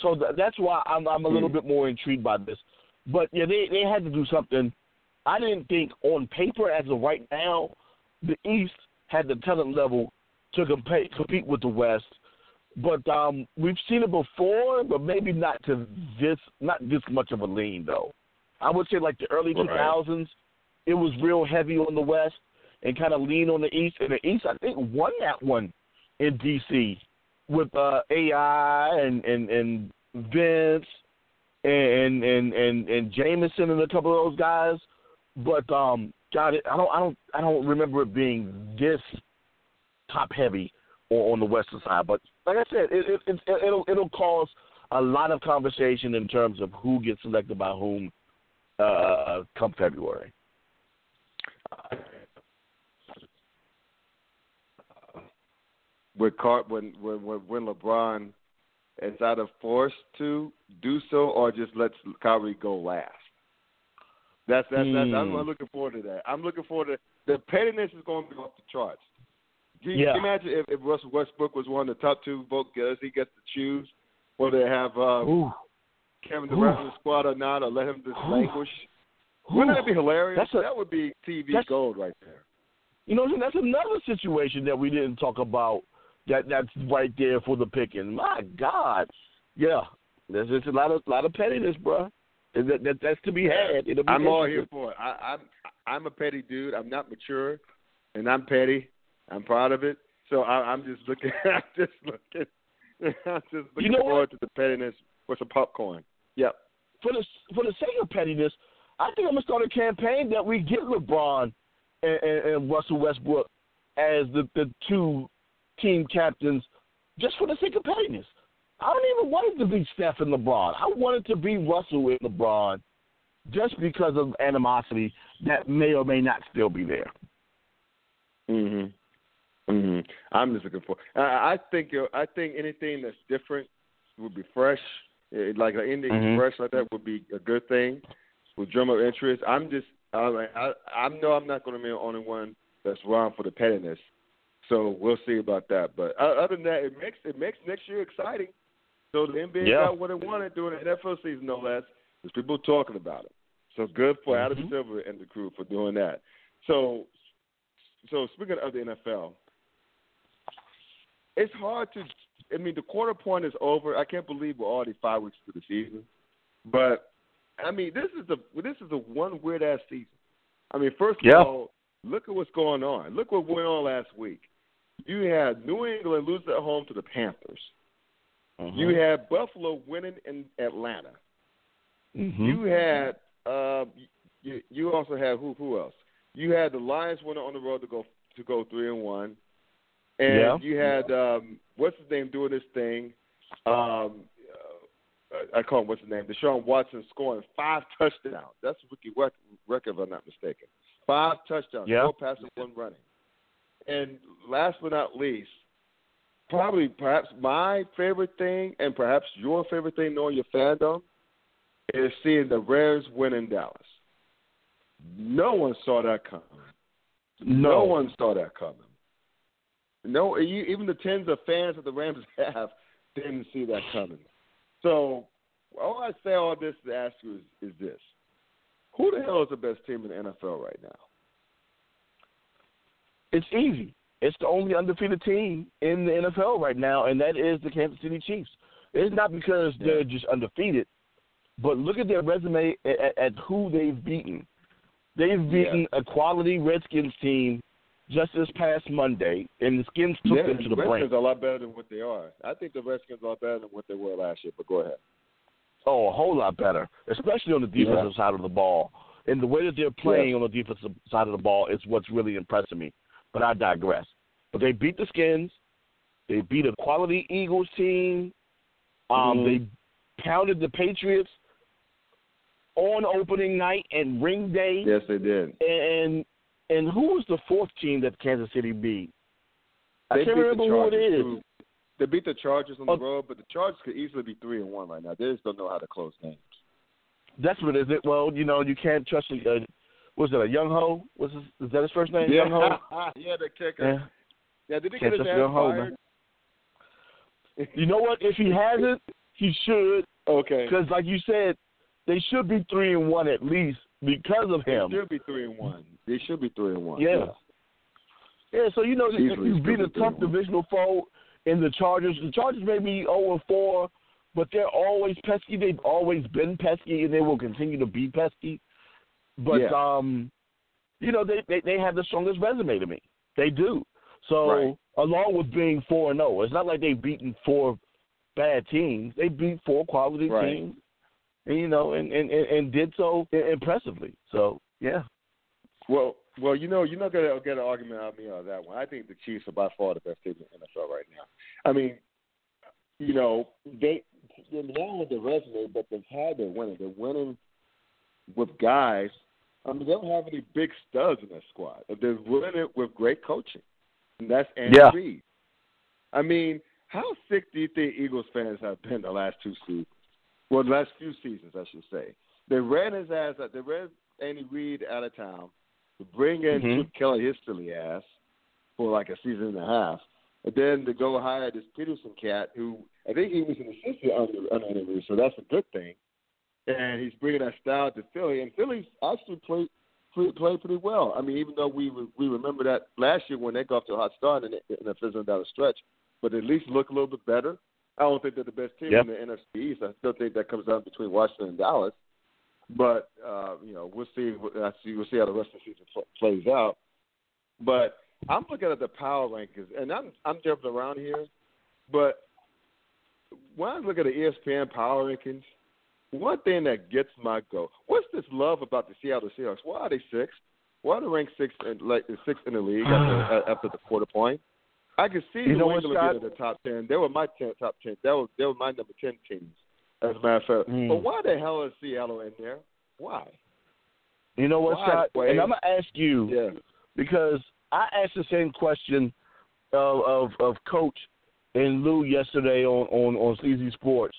So th- that's why I'm I'm a little bit more intrigued by this. But yeah, they they had to do something. I didn't think on paper as of right now, the East had the talent level to compete compete with the West. But um, we've seen it before, but maybe not to this not this much of a lean though. I would say like the early two thousands, Right. it was real heavy on the West and kind of lean on the East. And the East, I think, won that one in DC with uh, AI and and and Vince and and and and Jameson and a couple of those guys. But um, God, I don't I don't I don't remember it being this top heavy on, on the Western side. But like I said, it, it, it it'll it'll cause a lot of conversation in terms of who gets selected by whom uh, come February. With Car- when when when when LeBron is either forced to do so or just lets Kyrie go last. That's that's, that's I'm Hmm. looking forward to that. I'm looking forward to the pettiness is going to be off the charts. Can you, Yeah. imagine if, if Russell Westbrook was one of the top two vote getters, he gets to choose whether to have uh, Ooh, Kevin Durant in the squad or not, or let him just Ooh. languish. Wouldn't that be hilarious? A- that would be TV gold right there. You know, that's another situation that we didn't talk about. That that's right there for the picking. My God, yeah, there's just a lot of lot of pettiness, bro. That, that that's to be had. Be I'm all here for it. I, I'm I'm a petty dude. I'm not mature, and I'm petty. I'm proud of it. So I, I'm just looking. I'm just looking. I'm just looking know what? forward to the pettiness with some popcorn. Yep. For the for the sake of pettiness, I think I'm gonna start a campaign that we get LeBron and, and, and Russell Westbrook as the the two team captains, just for the sake of pettiness. I don't even want it to be Steph and LeBron. I want it to be Russell and LeBron, just because of animosity that may or may not still be there. Mhm. Mhm. I'm just looking for. I, I think uh, I think anything that's different would be fresh. Like anything Mhm. fresh like that would be a good thing. With drum of interest, I'm just I I, I know I'm not going to be the only one that's wrong for the pettiness. So we'll see about that. But uh, other than that, it makes it makes next year exciting. So the NBA Yeah. got what it wanted during the NFL season, no less. There's people talking about it. So good for Adam Mhm. Silver and the crew for doing that. So, so speaking of the NFL, it's hard to. I mean, the quarter point is over. I can't believe we're already five weeks through the season. But I mean, this is the this is the one weird ass season. I mean, first of Yeah. all, look at what's going on. Look what went on last week. You had New England lose at home to the Panthers. You had Buffalo winning in Atlanta. Mm-hmm. You had uh, you, you also had who who else? You had the Lions winning on the road to go to go three and one, and Yeah. you had um, what's his name doing this thing? Um, uh, I call him what's his name? Deshaun Watson scoring five touchdowns. That's a rookie rec- record, if I'm not mistaken. Five touchdowns, Yeah. four passing, one running. And last but not least, probably perhaps my favorite thing, and perhaps your favorite thing, knowing your fandom, is seeing the Rams win in Dallas. No one saw that coming. No. one saw that coming. No, you- even the tens of fans that the Rams have didn't see that coming. So, all I say all this to ask you is, is this: Who the hell is the best team in the NFL right now? It's easy. It's the only undefeated team in the NFL right now, and that is the Kansas City Chiefs. It's not because they're just undefeated, but look at their resume at, at, who they've beaten. They've beaten a quality Redskins team just this past Monday, and the Skins took Yeah, them to the Redskins brink. are a lot better than what they are. I think the Redskins are better than what they were last year. But go ahead. Oh, a whole lot better, especially on the defensive side of the ball. And the way that they're playing on the defensive side of the ball is what's really impressing me. But I digress. But they beat the Skins. They beat a quality Eagles team. Um, Mhm. They pounded the Patriots on opening night and ring day. Yes, they did. And and who was the fourth team that Kansas City beat? I They can't beat remember who it Chargers, They beat the Chargers on Oh. the road, but the Chargers could easily be three and one right now. They just don't know how to close games. That's what it is. It well, you know, you can't trust a. Uh, was it a young ho? Was his, is that his first name? Younghoe. yeah, the kicker. Yeah. Yeah, did he Can't get his ass Younghoe, fired? You know what? If he hasn't, he should. Okay. Because, like you said, they should be three and one at least because of him. They should be three and one. They should be three and one. Yeah. Yeah, so you know, Easily you beat a tough divisional foe in the Chargers. The Chargers may be 0 and 4, but they're always pesky. They've always been pesky, and they will continue to be pesky. But Yeah. um, you know, they, they they have the strongest resume to me. They do. So Right. along with being four and zero, it's not like they've beaten four bad teams. They beat four quality Right. teams, and you know, and and, and, and did so impressively. So yeah. Well, well, you know, you're not gonna get an argument out of me on that one. I think the Chiefs are by far the best team in the NFL right now. I mean, you know, they they're not with the resume, but they've had their winning. They're winning with guys. I mean, they don't have any big studs in their squad. They're winning it with great coaching, and that's Andy Yeah. Reid. I mean, how sick do you think Eagles fans have been the last two seasons? Well, the last few seasons, I should say. They ran his ass. They ran Andy Reid out of town to bring in Mhm. Chip Kelly, his silly ass, for like a season and a half, and then to go hire this Pederson cat, who I think he was an assistant under under Andy Reid, so that's a good thing. And he's bringing that style to Philly, and Philly's actually played played, played pretty well. I mean, even though we re- we remember that last year when they got off to a hot start and and they're fizzling down the stretch, but at least look a little bit better. I don't think they're the best team Yep. in the NFC East. I still think that comes down between Washington and Dallas. But uh, you know, we'll see. We'll see how the rest of the season pl- plays out. But I'm looking at the power rankings, and I'm I'm jumping around here. But when I look at the ESPN power rankings, one thing that gets my goat. What's this love about the Seattle Seahawks? Why are they six? Why are they ranked six in, like six in the league after, after the quarter point? I could see You New know England being in the top ten. They were my ten, top ten. That was they were my number ten teams, as a matter of fact. Mm. But why the hell is Seattle in there? Why? You know what, Why, Scott? And I'm gonna ask you Yeah. because I asked the same question of of, of Coach and Lou yesterday on on on CZ Sports.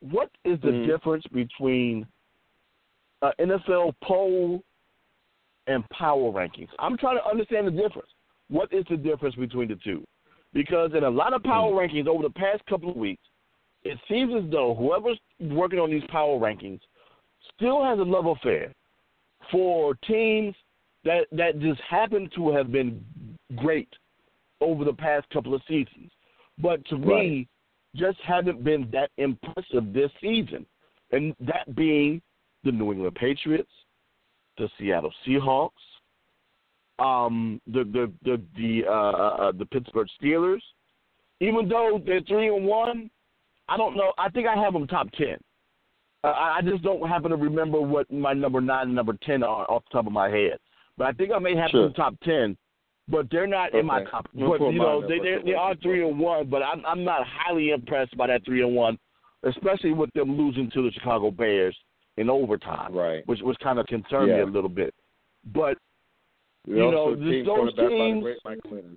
What is the Mhm. difference between an NFL poll and power rankings? I'm trying to understand the difference. What is the difference between the two? Because in a lot of power rankings over the past couple of weeks, it seems as though whoever's working on these power rankings still has a love affair for teams that that just happen to have been great over the past couple of seasons, but to me, just haven't been that impressive this season, and that being the New England Patriots, the Seattle Seahawks, um, the the the the uh, uh, the Pittsburgh Steelers. Even though they're three and one, I don't know. I think I have them top ten. Uh, I I just don't happen to remember what my number nine and number ten are off the top of my head. But I think I may have Sure. them top ten. But they're not in my Okay. top. We'll But you know they they, the they are three and one. But I'm I'm not highly impressed by that three and one, especially with them losing to the Chicago Bears in overtime, Right. which which kind of concerned me a little bit. But You know, those quarterbacked by the teams- great Mike Glennon.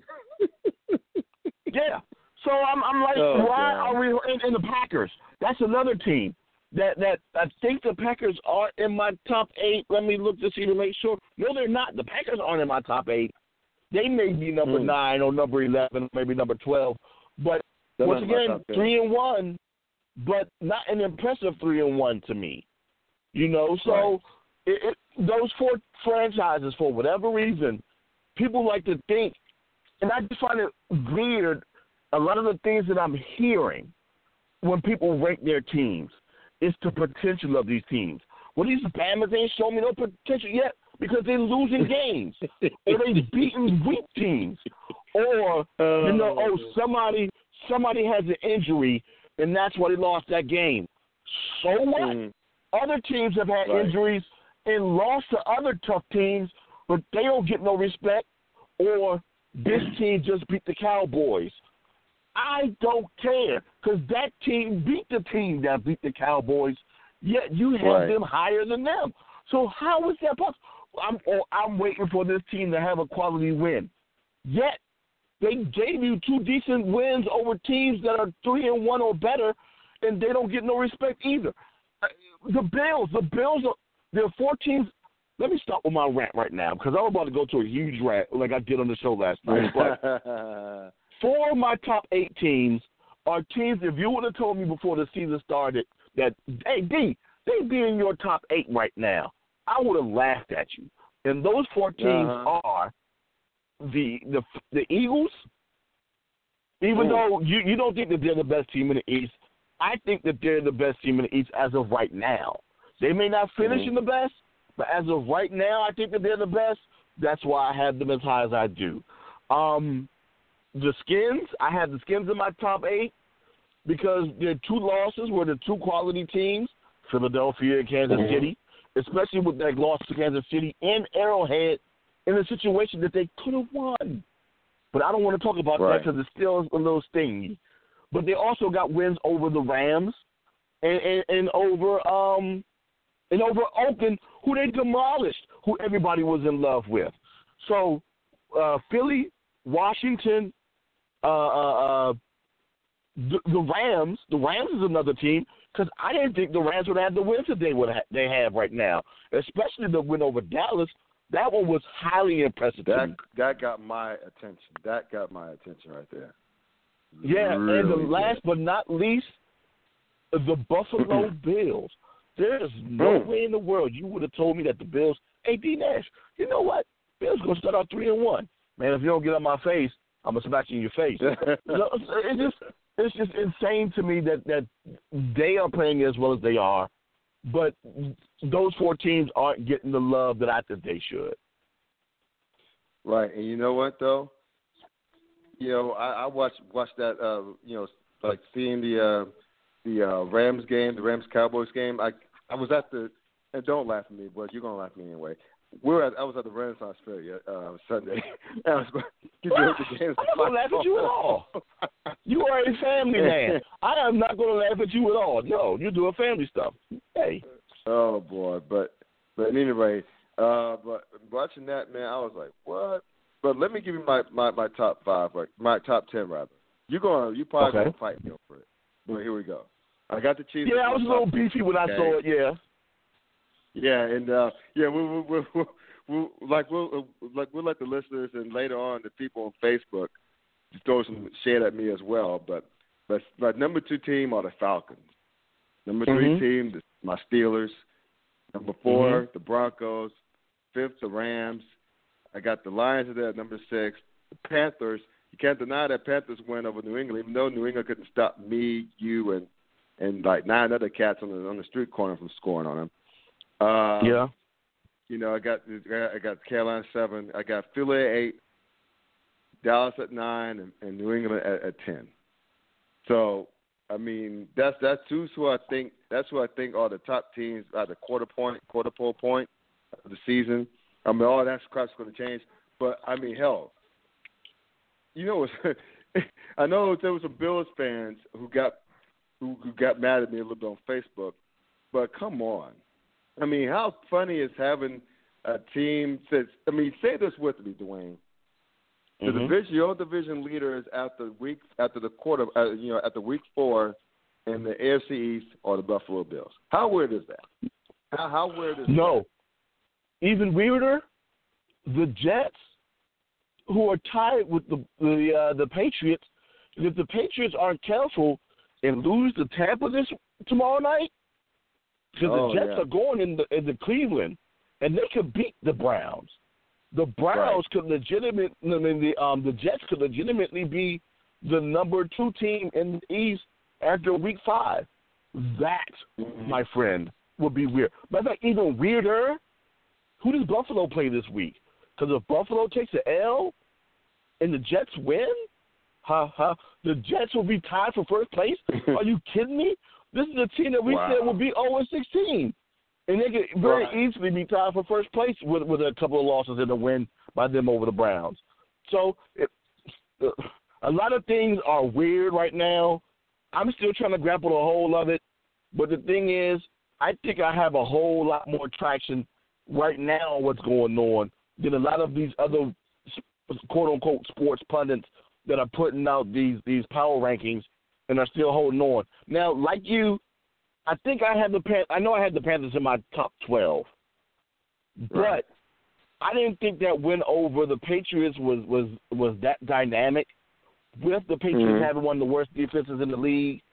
Yeah. So I'm I'm like, Oh, why God. are we in, in the Packers? That's another team that that I think the Packers are in my top eight. Let me look to see to make sure. No, they're not. The Packers aren't in my top eight. They may be number Hmm. nine or number eleven, maybe number twelve. But They're once not in my again, three and one, but not an impressive three and one to me. You know, so it, it, those four franchises, for whatever reason, people like to think, and I just find it weird. A lot of the things that I'm hearing when people rank their teams is the potential of these teams. Well, these Bamas ain't showing me no potential yet because they're losing games or they beating weak teams, or you know, oh somebody somebody has an injury and that's why they lost that game. So what? Mhm. Other teams have had Right. injuries and lost to other tough teams, but they don't get no respect. Or this team just beat the Cowboys. I don't care because that team beat the team that beat the Cowboys. Yet you have Right. them higher than them. So how is that possible? I'm I'm waiting for this team to have a quality win. Yet They gave you two decent wins over teams that are three and one or better, and they don't get no respect either. Uh, The Bills, the Bills, are, there are four teams. Let me stop with my rant right now because I'm about to go to a huge rant like I did on the show last night. But four of my top eight teams are teams. If you would have told me before the season started that, hey D, they be in your top eight right now, I would have laughed at you. And those four teams Uh-huh. are the the the Eagles. Even though you you don't think that they're the best team in the East, I think that they're the best team in the East as of right now. They may not finish Mhm. in the best, but as of right now, I think that they're the best. That's why I have them as high as I do. Um, the Skins, I have the Skins in my top eight because their two losses were the two quality teams, Philadelphia and Kansas Mhm. City, especially with that loss to Kansas City and Arrowhead in a situation that they could have won. But I don't want to talk about that because it's still a little stingy. But they also got wins over the Rams and, and, and over um and over Oakland, who they demolished, who everybody was in love with. So uh, Philly, Washington, uh, uh, uh, the, the Rams. The Rams is another team because I didn't think the Rams would have the wins that they would ha- they have right now, especially the win over Dallas. That one was highly impressive that that got my attention. That got my attention right there. Yeah, and the Really last but not least, the Buffalo Bills. There's no Mm. way in the world you would have told me that the Bills. Hey, D Nash, you know what? Bills gonna start out three and one. Man, if you don't get on my face, I'm gonna smack you in your face. No, it's just it's just insane to me that that they are playing as well as they are, but those four teams aren't getting the love that I think they should. Right, and you know what though? You know, I, I watched watched that. Uh, you know, like seeing the uh, the uh, Rams game, the Rams Cowboys game. I I was at the and don't laugh at me, but you're gonna laugh at me anyway. We're at, I was at the Renaissance Fair uh, Sunday. I was going to get the games. I'm not gonna laugh at you at all. You are a family man. I am not going to laugh at you at all. No, you're doing family stuff. Hey, Oh boy, but but anyway, uh, but watching that man, I was like, what? But let me give you my my, my top five, right? My top ten rather. You're going? You probably Okay. gonna fight me over it. But here we go. I got the Chiefs. yeah, I was a little beefy when I saw it. Yeah, Yeah, and uh, yeah, we we we we we like we'll uh, like we'll let the listeners and later on the people on Facebook throw some shade at me as well. But but but number two team are the Falcons. Number 3 Mhm. team, the, my Steelers. Number 4 Mhm. the Broncos. Fifth, the Rams. I got the Lions at number six. The Panthers. You can't deny that Panthers win over New England, even though New England couldn't stop me, you, and and like nine other cats on the on the street corner from scoring on them. Uh, yeah. you know, I got I got Carolina seven. I got Philly at eight, Dallas at nine, and, and New England at, at ten. So I mean, that's that's who's who I think that's who I think are the top teams at the quarter point, quarter pole point of the season. I mean, all that crap's going to change, but I mean, hell, you know, I know there was some Bills fans who got who, who got mad at me a little bit on Facebook, but come on, I mean, how funny is having a team that's I mean, say this with me, Dwayne. The Mhm. division, your division leaders after week after the quarter, uh, you know, at the week four in the AFC East or the Buffalo Bills. How weird is that? How, how weird is No. Even weirder, the Jets, who are tied with the the uh, the Patriots, if the Patriots aren't careful and lose to Tampa this tomorrow night, because Oh, the Jets yeah. are going in the in the Cleveland, and they could beat the Browns. The Browns could legitimate. I mean, the um the Jets could legitimately be the number two team in the East after Week Five. That, Mhm. my friend, would be weird. Matter of fact, even weirder. Who does Buffalo play this week? Because if Buffalo takes an L and the Jets win, ha ha, the Jets will be tied for first place. Are you kidding me? This is a team that we Wow. said will be 0 and 16, and they could very Right. easily be tied for first place with with a couple of losses and a win by them over the Browns. So it, a lot of things are weird right now. I'm still trying to grapple the whole of it, but the thing is, I think I have a whole lot more traction right now on what's going on than a lot of these other quote unquote sports pundits that are putting out these these power rankings and are still holding on. Now, like you, I think I had the Pan- I know I had the Panthers in my top twelve, but Right. I didn't think that win over the Patriots was was was that dynamic. With the Patriots Mhm. having one of the worst defenses in the league,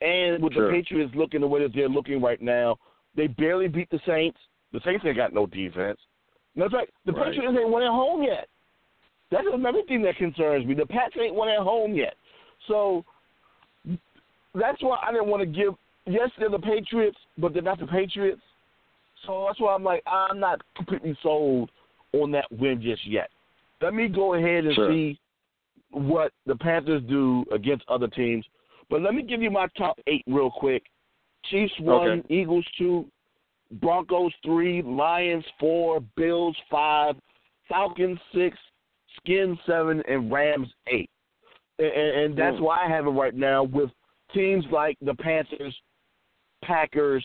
and with Sure. the Patriots looking the way that they're looking right now, they barely beat the Saints. The Saints ain't got no defense. Matter of fact, the Right. Patriots ain't won at home yet. That's another thing that concerns me. The Pats ain't won at home yet. So that's why I didn't want to give. Yes, they're the Patriots, but they're not the Patriots. So that's why I'm like, I'm not completely sold on that win just yet. Let me go ahead and Sure. see what the Panthers do against other teams. But let me give you my top eight real quick. Chiefs one, Okay. Eagles two, Broncos three, Lions four, Bills five, Falcons six, Skins seven, and Rams eight. And, and, that's Hmm. why I have it right now with teams like the Panthers, Packers,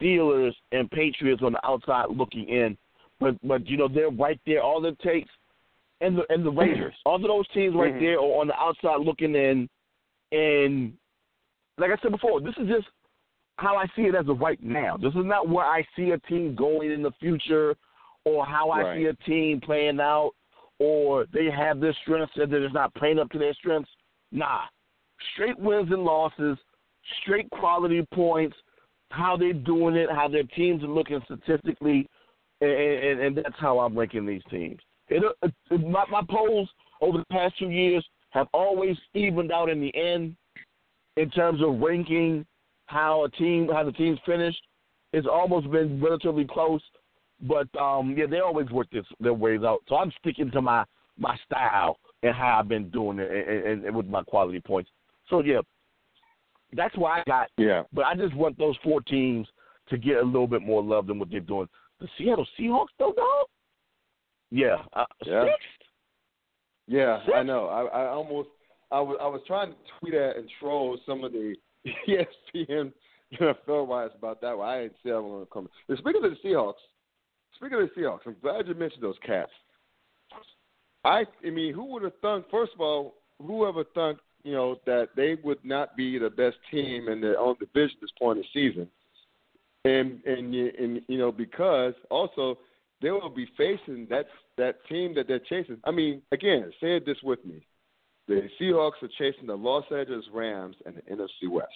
Steelers, and Patriots on the outside looking in. But but you know they're right there. All it takes, and the and the Raiders. All of those teams right Mhm. there are on the outside looking in. And like I said before, this is just how I see it as of right now. This is not where I see a team going in the future, or how I Right. see a team playing out, or they have their strengths and they're just not playing up to their strengths. Nah, straight wins and losses, straight quality points, how they're doing it, how their teams are looking statistically, and, and, and that's how I'm ranking these teams. It, it, my, my polls over the past two years have always evened out in the end in terms of ranking how a team how the team's finished. It's almost been relatively close, but um, yeah, they always work this, their ways out. So I'm sticking to my my style and how I've been doing it and, and, and with my quality points. So yeah, that's why I got Yeah. but I just want those four teams to get a little bit more love than what they're doing. The Seattle Seahawks, though, dog. Yeah, uh, Yeah. sixth. Yeah, I know. I, I almost I was I was trying to tweet at and troll some of the ESPN NFL wise about that one. I didn't see that one coming. And speaking of the Seahawks, speaking of the Seahawks, I'm glad you mentioned those cats. I I mean, who would have thunk? First of all, whoever thunk you know that they would not be the best team in their own division this point in the season, and and and you know because also they will be facing that that team that they're chasing. I mean, again, say this with me: the Seahawks are chasing the Los Angeles Rams and the NFC West.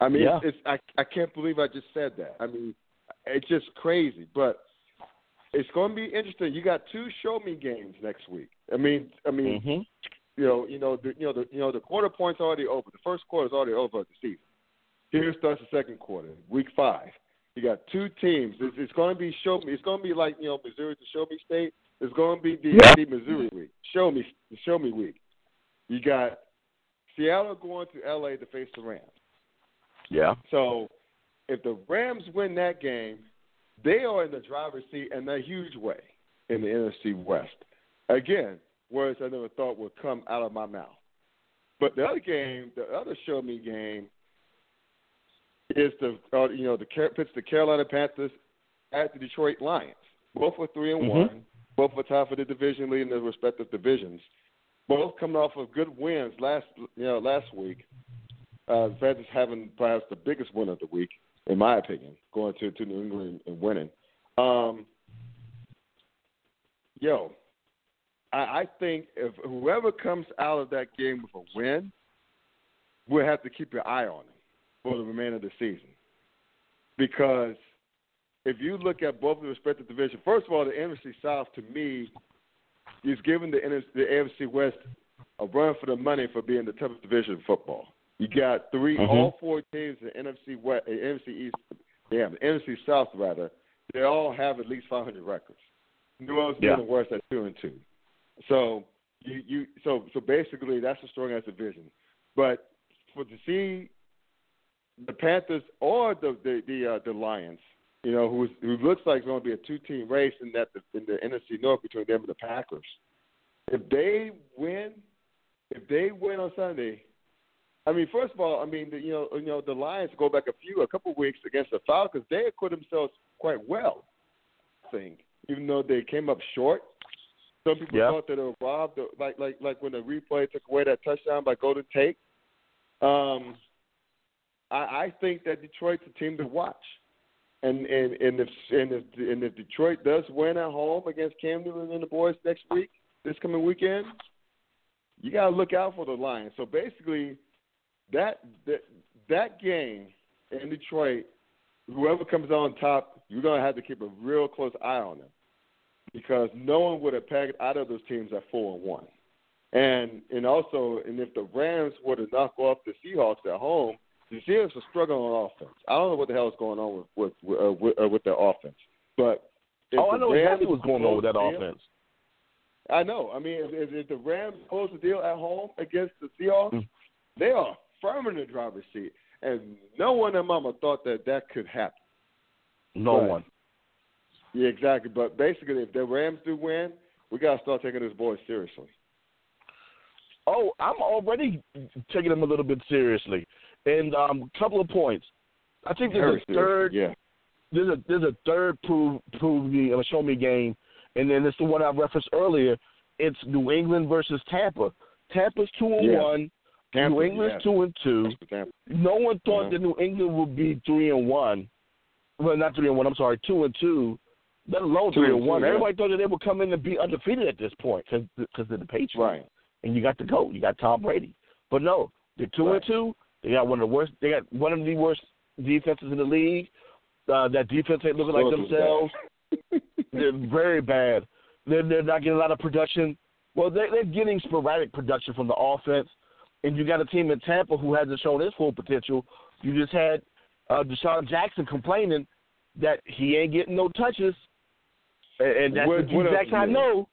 I mean, Yeah. it's, it's I I can't believe I just said that. I mean, it's just crazy, but it's going to be interesting. You got two show me games next week. I mean, I mean, hmm you know, you know, the, you know, the, you know, the quarter point's already over. The first quarter's already over the season. Here starts the second quarter, week five. You got two teams. It's, it's going to be show me. It's going to be like you know, Missouri to show me state. It's going to be the, Yeah. the Missouri week. Show me, show me week. You got Seattle going to L.A. to face the Rams. Yeah. So if the Rams win that game, they are in the driver's seat in a huge way in the NFC West. Again, words I never thought would come out of my mouth. But the other game, the other show me game, is the uh, you know the pits the Carolina Panthers at the Detroit Lions. Both were three and Mhm. one. Both were top of the division lead in their respective divisions. Both coming off of good wins last you know last week. Uh, the Panthers having perhaps the biggest win of the week, in my opinion, going to, to New England and winning. Um, yo, I, I think if whoever comes out of that game with a win, we'll have to keep your eye on them for the remainder of the season. Because if you look at both the respective divisions, first of all, the NFC South to me is giving the, NF the AFC West a run for the money for being the toughest division of football. You got 3 Mhm. all four teams in the NFC West, uh, NFC East, damn, the NFC South rather. They all have at least 500 records. New Orleans Yeah. being the worst at two and two. So you you so so basically that's a strong ass vision. But for to see the Panthers or the the the, uh, the Lions, you know, who who looks like it's going to be a two team race in that in the NFC North between them and the Packers. If they win, if they win on Sunday, I mean, first of all, I mean, the, you know, you know, the Lions go back a few, a couple weeks against the Falcons. They acquit themselves quite well, I think, even though they came up short. Some people Yeah. thought that it would rob the like like like when the replay took away that touchdown by Golden Tate. Um, I, I think that Detroit's a team to watch, and and and if and if and if Detroit does win at home against Cam Newton and the boys next week, this coming weekend, you got to look out for the Lions. So basically, that that that game in Detroit, whoever comes on top, you're gonna have to keep a real close eye on them because no one would have pegged either of those teams at four and one. And and also, and if the Rams were to knock off the Seahawks at home, the Seahawks are struggling on offense. I don't know what the hell is going on with with uh, with, uh, with their offense, but if Oh, I know Rams exactly what's going on with that deal- offense. I know. I mean, if, if, the Rams close the deal at home against the Seahawks, Mm. they are firm in the driver's seat, and no one in Mama thought that that could happen. No Right. one. Yeah, exactly. But basically, if the Rams do win, we got to start taking this boy seriously. Oh, I'm already taking them a little bit seriously. And um, a couple of points. I think there's Very a third. seriously. Yeah. There's a there's a third prove prove me or show me game, and then it's the one I referenced earlier. It's New England versus Tampa. Tampa's two and Yeah. one. Tampa, New England's yes. two and two. That's for Tampa. No one thought Uh-huh. that New England would be three and one. Well, not three and one. I'm sorry, two and two. Let alone three and one. two, yeah. Everybody thought that they would come in and be undefeated at this point because they're the Patriots Right. and you got the GOAT, you got Tom Brady. But no, they're two Right. and two. They got one of the worst. They got one of the worst defenses in the league. Uh, that defense ain't looking like themselves. They're very bad. They're they're not getting a lot of production. Well, they they're getting sporadic production from the offense, and you got a team in Tampa who hasn't shown its full potential. You just had uh, DeSean Jackson complaining that he ain't getting no touches, and, and that's What- the D-Jax I know.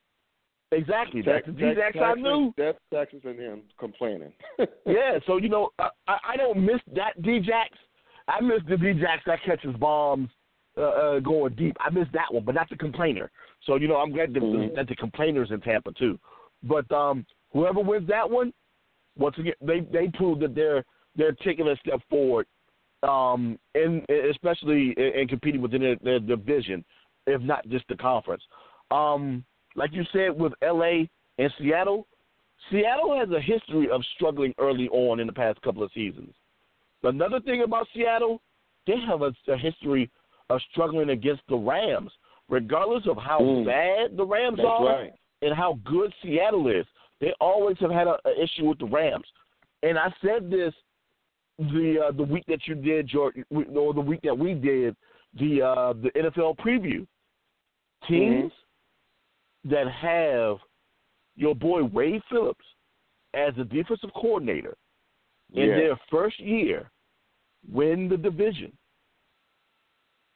Exactly, that's the D-Jax I knew. That's Texas and him complaining. Yeah, so you know, I, I don't miss that D-Jax. I miss the D-Jax that catches bombs uh, uh, going deep. I miss that one, but not the complainer. So you know, I'm glad that, Mhm. that the complainer's in Tampa too. But um, whoever wins that one, once again, they they prove that they're they're taking a step forward, um, and especially in, in competing within their, their division, if not just the conference. Um, like you said with L.A. and Seattle, Seattle has a history of struggling early on in the past couple of seasons. Another thing about Seattle, they have a, a history of struggling against the Rams, regardless of how Mm. bad the Rams That's are right. and how good Seattle is. They always have had an issue with the Rams. And I said this the uh, the week that you did, or the week that we did the uh, the NFL preview. Teams that have your boy Wade Phillips as the defensive coordinator in Yeah. their first year win the division.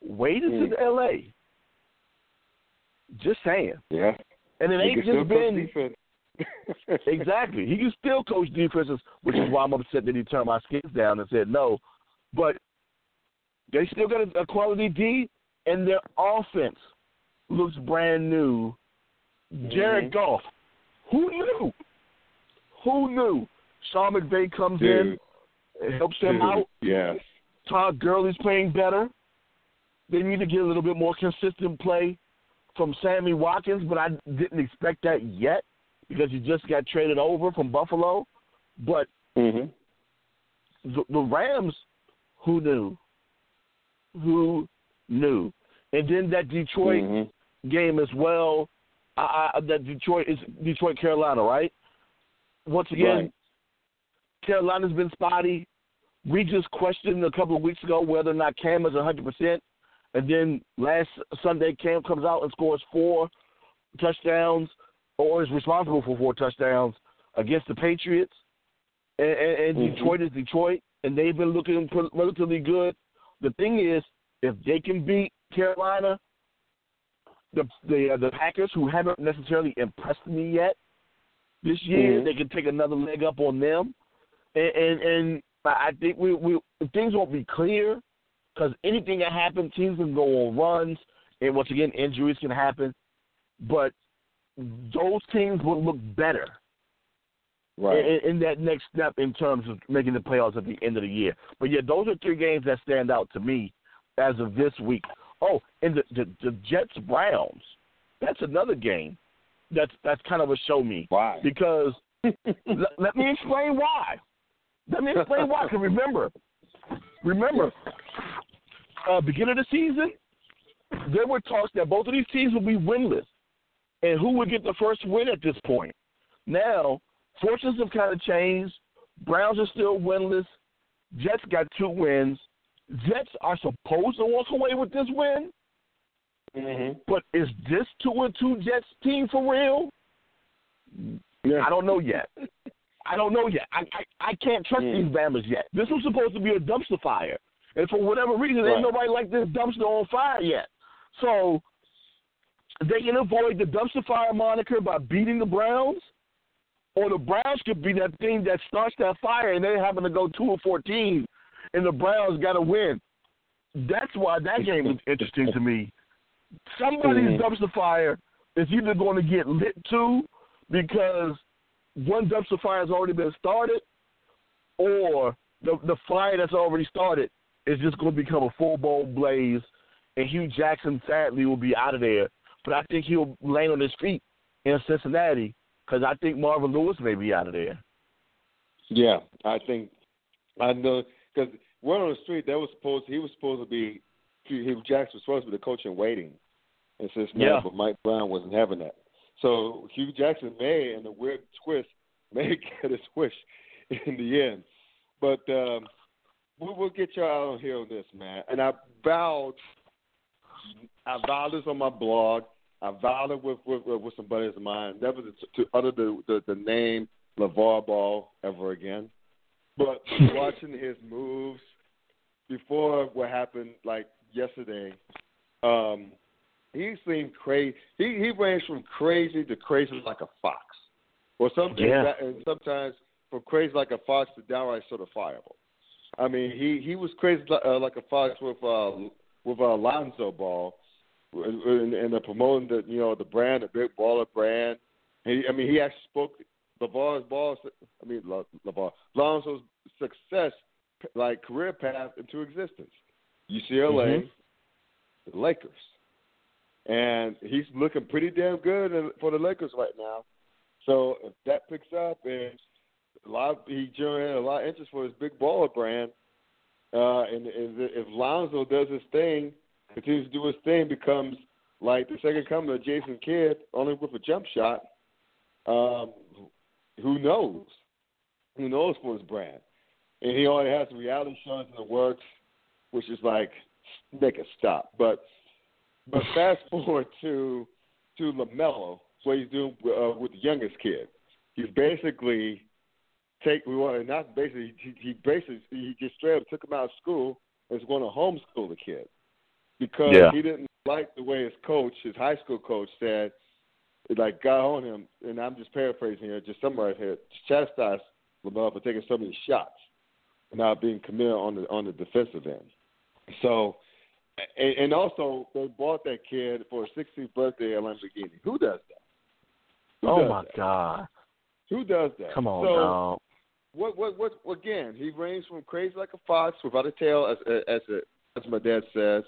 Wade is in Mm. L.A. Just saying. Yeah. And it He ain't just been exactly. He can still coach defenses, which is why I'm upset that he turned my skins down and said no. But they still got a, a quality D, and their offense looks brand new. Jared Mhm. Goff, who knew? Who knew? Sean McVay comes Dude. in, and helps them out. Yes. Todd Gurley's playing better. They need to get a little bit more consistent play from Sammy Watkins, but I didn't expect that yet because he just got traded over from Buffalo. But Mhm. the, the Rams, who knew? Who knew? And then that Detroit Mhm. Game as well. I, I, that Detroit is Detroit Carolina, right? Once again, Right. Carolina's been spotty. We just questioned a couple of weeks ago whether or not Cam is 100%. And then last Sunday, Cam comes out and scores four touchdowns or is responsible for four touchdowns against the Patriots. And, and, and Mhm. Detroit is Detroit, and they've been looking relatively good. The thing is, if they can beat Carolina, the the uh, the Packers, who haven't necessarily impressed me yet this year, Mhm. they can take another leg up on them, and and, and I think we we things won't be clear because anything that happens, teams can go on runs, and once again, injuries can happen, but those teams will look better Right. in, in that next step in terms of making the playoffs at the end of the year. But yeah, those are three games that stand out to me as of this week. Oh, and the the, the Jets Browns, that's another game that's that's kind of a show me Why? because let, let me explain why. Let me explain why. Because remember, remember, uh, beginning of the season, there were talks that both of these teams would be winless, and who would get the first win at this point. Now, fortunes have kind of changed. Browns are still winless. Jets got two wins. Jets are supposed to walk away with this win, hmm but is this two and two Jets team for real? Yeah. I don't know yet. I don't know yet. I I, I can't trust Mm. these Bama's yet. This was supposed to be a dumpster fire, and for whatever reason, Right. ain't nobody like this dumpster on fire yet. So they can avoid the dumpster fire moniker by beating the Browns, or the Browns could be that thing that starts that fire, and they happen to go two or fourteen, and the Browns got to win. That's why that game is interesting to me. Somebody's Mhm. dumpster fire is either going to get lit too because one dumpster fire has already been started, or the the fire that's already started is just going to become a full blown blaze, and Hue Jackson sadly will be out of there. But I think he'll land on his feet in Cincinnati because I think Marvin Lewis may be out of there. Yeah, I think I know because word on the street that was supposed he was supposed to be Hue Jackson was supposed to be the coach in waiting in Cincinnati, Yeah. but Mike Brown wasn't having that. So Hue Jackson may, in a weird twist, may get his wish in the end. But um, we'll, we'll get y'all out of here on this, man. And I vowed, I vowed this on my blog. I vowed it with with, with some buddies of mine, never to, to utter the, the the name LaVar Ball ever again. But watching his moves before what happened like yesterday, um, he seemed crazy. He he ranged from crazy to crazy like a fox, or something. Yeah. And sometimes from crazy like a fox to downright sort of certifiable. I mean, he he was crazy uh, like a fox with uh with uh, Lonzo Ball, and, and the promoting the you know the brand, the big baller brand. He, I mean, he actually spoke LaVar's ball. I mean, Le, LeVar Lonzo's success, like career path into existence. UCLA, Mhm. the Lakers, and he's looking pretty damn good for the Lakers right now. So if that picks up and a lot, of, he generated a lot of interest for his big baller brand. Uh, and, and if Lonzo does his thing, continues to do his thing, becomes like the second coming of Jason Kidd, only with a jump shot. Um, who knows? Who knows for his brand? And he already has reality shows in the works, which is like make it stop. But but fast forward to to LaMelo, what he's doing uh, with the youngest kid. He's basically take we want not basically he, he basically he just straight up took him out of school and is going to homeschool the kid because Yeah. he didn't like the way his coach, his high school coach, said like got on him, and I'm just paraphrasing here, just summarize here, chastised LaMelo for taking so many shots and not being committed on the on the defensive end. So, and, and also they bought that kid for a 16th birthday at Lamborghini. Who does that? Who oh does my that? God! Who does that? Come on, so, dog. what what what again he ranges from crazy like a fox without a tail as as a, as my dad says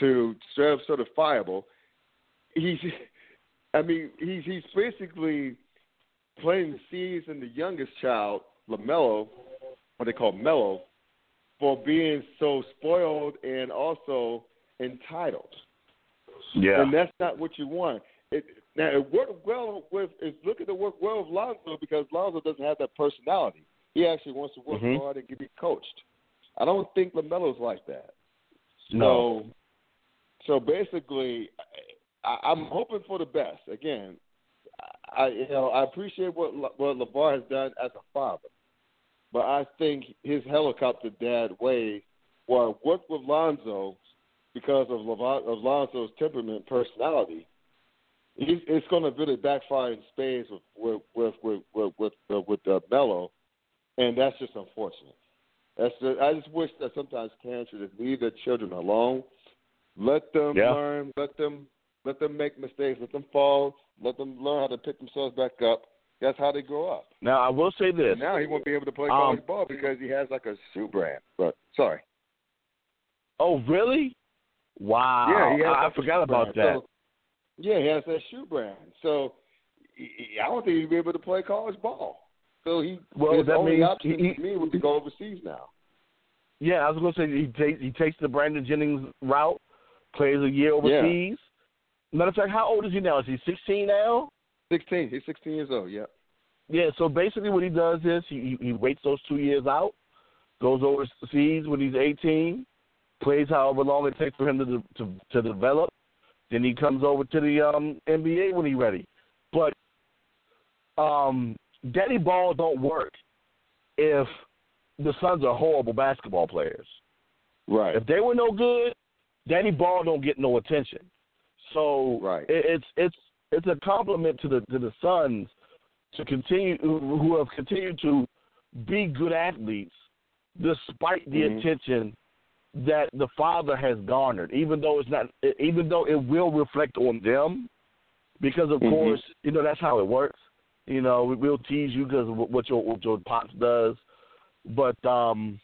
to straight up certifiable he's i mean he's he's basically playing the seeds in the youngest child LaMelo what they call Melo for being so spoiled and also entitled Yeah. and that's not what you want. It, now it worked well with it's looking to work well with Lonzo because Lonzo doesn't have that personality. He actually wants to work Mhm. hard and get be coached. I don't think LaMelo's like that. No. So, so basically, I, I'm hoping for the best. Again, I you know I appreciate what Le- what LaVar has done as a father, but I think his helicopter dad way will work with Lonzo because of of Lonzo's temperament, personality. He's, it's going to really backfire in spades with with with with with, with, uh, with uh, Melo, and that's just unfortunate. That's just, I just wish that sometimes parents should just leave their children alone, let them Yeah. learn, let them let them make mistakes, let them fall, let them learn how to pick themselves back up. That's how they grow up. Now I will say this. And now he won't be able to play Um, college ball because he has like a shoe brand. But sorry, Oh, really? Wow. yeah, he has I, I forgot about brand. that. So, yeah, he has that shoe brand. So he, I don't think he'd be able to play college ball. So he Well, his that only means option he- to me would be go overseas now. Yeah, I was going to say he takes he takes the Brandon Jennings route, plays a year overseas. Matter of fact, how old is he now? Is he 16 now? Sixteen. He's sixteen years old. Yeah. Yeah. So basically, what he does is he he, he waits those two years out, goes overseas when he's 18, plays however long it takes for him to to to develop. Then he comes over to the um NBA when he's ready. But um, daddy ball don't work if the sons are horrible basketball players. Right. If they were no good, Danny Ball don't get no attention. So Right. it, it's it's it's a compliment to the to the sons to continue who have continued to be good athletes despite the Mhm. attention that the father has garnered. Even though it's not, even though it will reflect on them, because of Mhm. course you know that's how it works. You know, we- we'll tease you because of what your what your pops does, but um,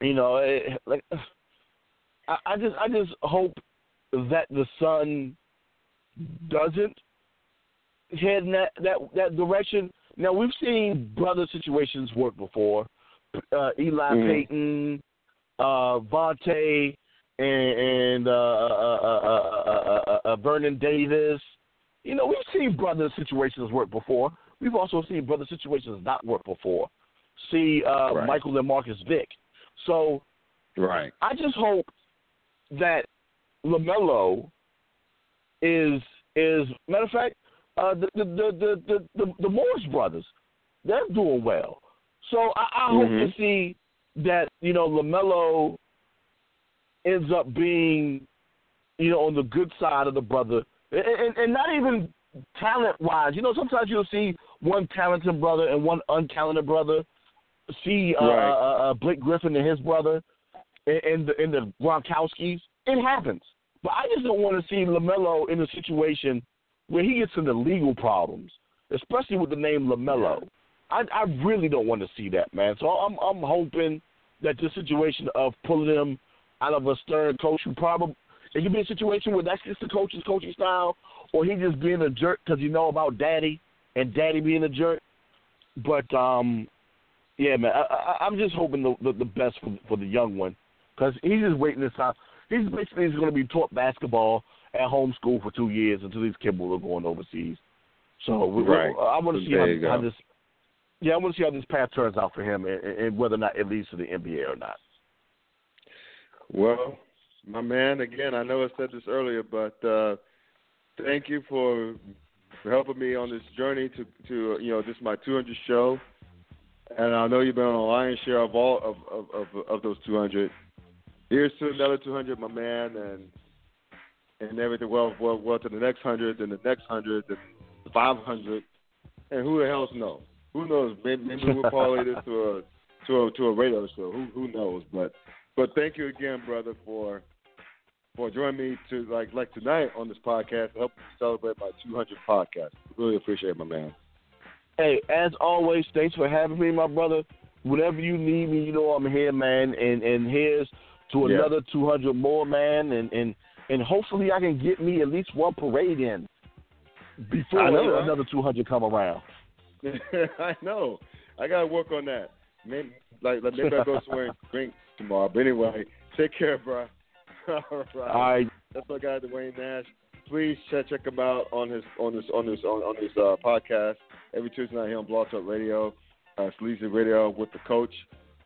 you know, it, like I, I just I just hope that the son doesn't head in that that that direction. Now we've seen brother situations work before. Uh, Eli Mhm. Peyton, uh, Vontae, and, and uh, uh, uh, uh, uh, uh, Vernon Davis. You know, we've seen brother situations work before. We've also seen brother situations not work before. See uh, Right. Michael and Marcus Vick. So Right. I just hope that LaMelo is is matter of fact uh, the, the, the the the the Morris brothers they're doing well. So I, I hope Mhm. to see that you know LaMelo ends up being you know on the good side of the brother and, and, and not even talent wise. You know sometimes you'll see one talented brother and one untalented brother. See uh, Right. uh, uh, Blake Griffin and his brother and, and the and the Gronkowskis. It happens, but I just don't want to see LaMelo in a situation where he gets into legal problems, especially with the name LaMelo. I I really don't want to see that, man. So I'm I'm hoping that the situation of pulling him out of a stern coach who probably it could be a situation where that's just the coach's coaching style, or he just being a jerk because you know about daddy and daddy being a jerk. But um, yeah, man, I, I, I'm just hoping the, the the best for for the young one because he's just waiting this out. He's basically going to be taught basketball at home school for two years until these kids are going overseas. So we, we- I want to see how, how this. Yeah, I want to see how this path turns out for him, and, and whether or not it leads to the NBA or not. Well, my man, again, I know I said this earlier, but uh, thank you for, for helping me on this journey to, to you know, this is my 200 show, and I know you've been on a lion's share of all of of, of, of those 200. Here's to another 200, my man, and and everything. Well, well, well, to the next hundred, and the next hundred, then and 500, and who the hell's know? Who knows? Maybe, maybe we'll parlay this to a to a to a radio show. Who who knows? But but thank you again, brother, for for joining me to like like tonight on this podcast to help celebrate my 200 podcast. Really appreciate it, my man. Hey, as always, thanks for having me, my brother. Whenever you need me, you know I'm here, man. And and here's to Yeah. another 200 more, man. And and and hopefully I can get me at least one parade in before I know, right? another 200 come around. I know. I gotta work on that. Maybe like, like maybe I go somewhere and drink tomorrow. But anyway, take care, bro. All right. All right. That's my guy, Dwayne Nash. Please check check him out on his on his on his on, on his uh, podcast every Tuesday night here on Blog Talk Radio, uh, Sleazy Radio with the coach,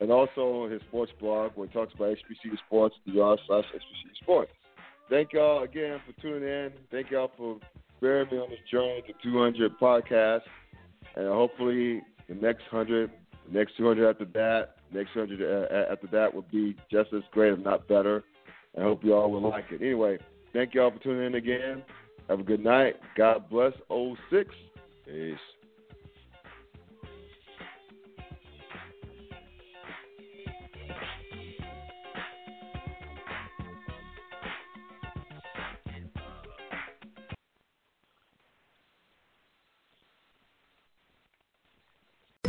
and also on his sports blog where he talks about HBCU sports, the slash HBCU sports. Thank y'all again for tuning in. Thank y'all for bearing me on this journey to 200 podcasts, and hopefully the next hundred, the next 200 after that, next 200 uh, after that will be just as great, if not better. I hope you all will like it. Anyway, thank y'all for tuning in again. Have a good night. God bless 06. Peace.